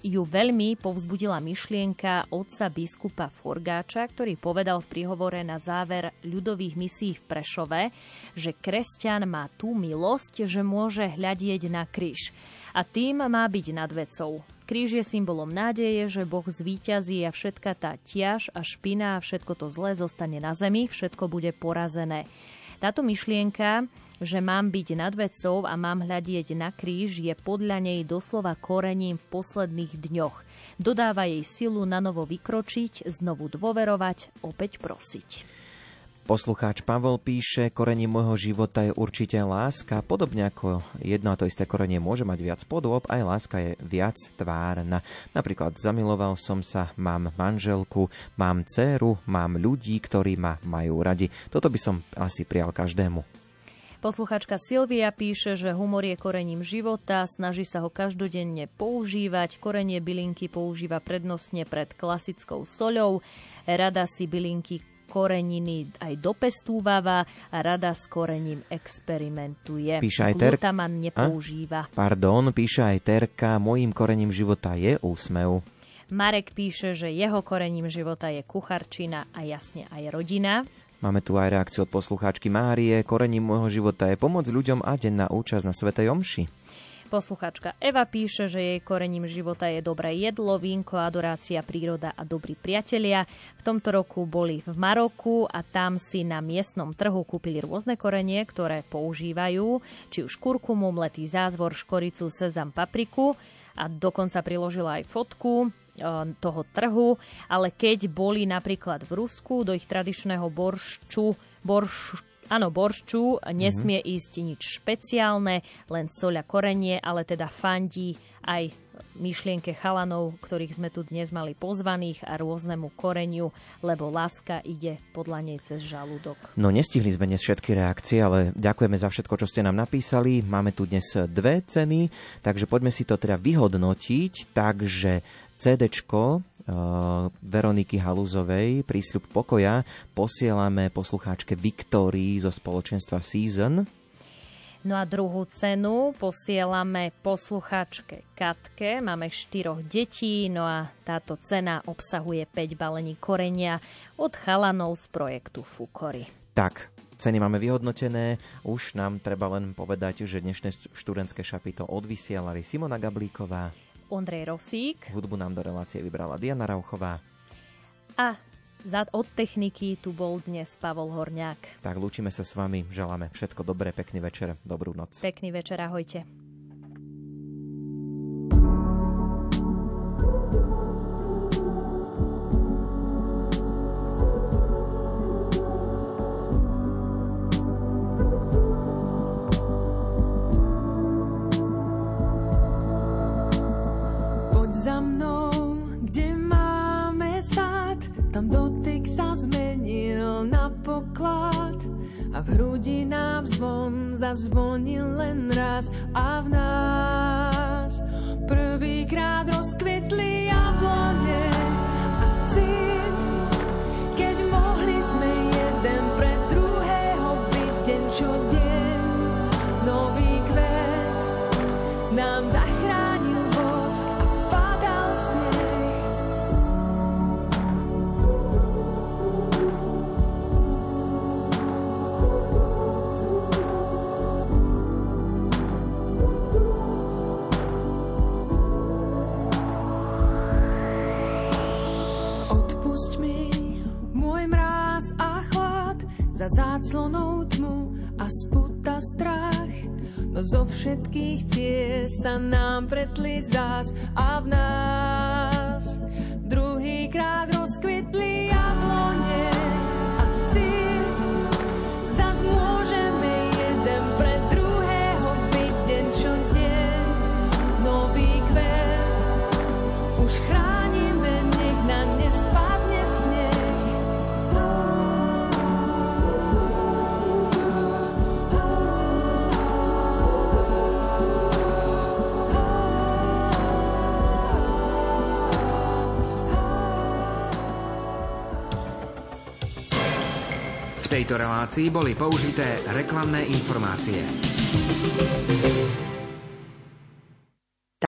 ju veľmi povzbudila myšlienka otca biskupa Forgáča, ktorý povedal v príhovore na záver ľudových misí v Prešove, že kresťan má tú milosť, že môže hľadieť na kríž. A tým má byť nad vecou. Kríž je symbolom nádeje, že Boh zvíťazí a všetka tá ťaž a špina a všetko to zlé zostane na zemi, všetko bude porazené. Táto myšlienka, že mám byť nad vecou a mám hľadieť na kríž, je podľa nej doslova korením v posledných dňoch. Dodáva jej silu na novo vykročiť, znovu dôverovať, opäť prosiť. Poslucháč Pavel píše, korenie môjho života je určite láska. Podobne ako jedno a to isté korenie môže mať viac podôb, aj láska je viac tvárna. Napríklad zamiloval som sa, mám manželku, mám dceru, mám ľudí, ktorí ma majú radi. Toto by som asi prijal každému. Posluchačka Silvia píše, že humor je korením života, snaží sa ho každodenne používať. Korenie bylinky používa prednostne pred klasickou soľou. Rada si bylinky koreniny aj dopestúvava a rada s korením experimentuje. Píše aj ter... Glutaman nepoužíva. A? Pardon, píše aj Terka, mojím korením života je úsmev. Marek píše, že jeho korením života je kucharčina a jasne aj rodina. Máme tu aj reakciu od poslucháčky Márie. Korením môjho života je pomoc ľuďom a denná účasť na Svetej Omši. Posluchačka Eva píše, že jej korením života je dobré jedlo, vínko, adorácia, príroda a dobrí priatelia. V tomto roku boli v Maroku a tam si na miestnom trhu kúpili rôzne korenie, ktoré používajú, či už kurkumu, mletý zázvor, škoricu, sezam, papriku a dokonca priložila aj fotku toho trhu, ale keď boli napríklad v Rusku do ich tradičného boršču, borš, Áno, boršču nesmie mm-hmm. ísť nič špeciálne, len soľa korenie, ale teda fandí aj myšlienke chalanov, ktorých sme tu dnes mali pozvaných a rôznemu koreniu, lebo láska ide podľa nej cez žalúdok. No nestihli sme dnes všetky reakcie, ale ďakujeme za všetko, čo ste nám napísali. Máme tu dnes dve ceny, takže poďme si to teda vyhodnotiť. Takže CDčko Eh, Veroniky Haluzovej, prísľub pokoja, posielame poslucháčke Viktórii zo spoločenstva Season. No a druhú cenu posielame poslucháčke Katke. Máme štyroch detí, no a táto cena obsahuje 5 balení korenia od chalanov z projektu Fukory. Tak, ceny máme vyhodnotené. Už nám treba len povedať, že dnešné študentské šapy to odvysielali Simona Gablíková Ondrej Rosík. Hudbu nám do relácie vybrala Diana Rauchová. A za, od techniky tu bol dnes Pavol Horňák. Tak lúčime sa s vami, želáme všetko dobré, pekný večer, dobrú noc. Pekný večer, ahojte. Relácii boli použité reklamné informácie.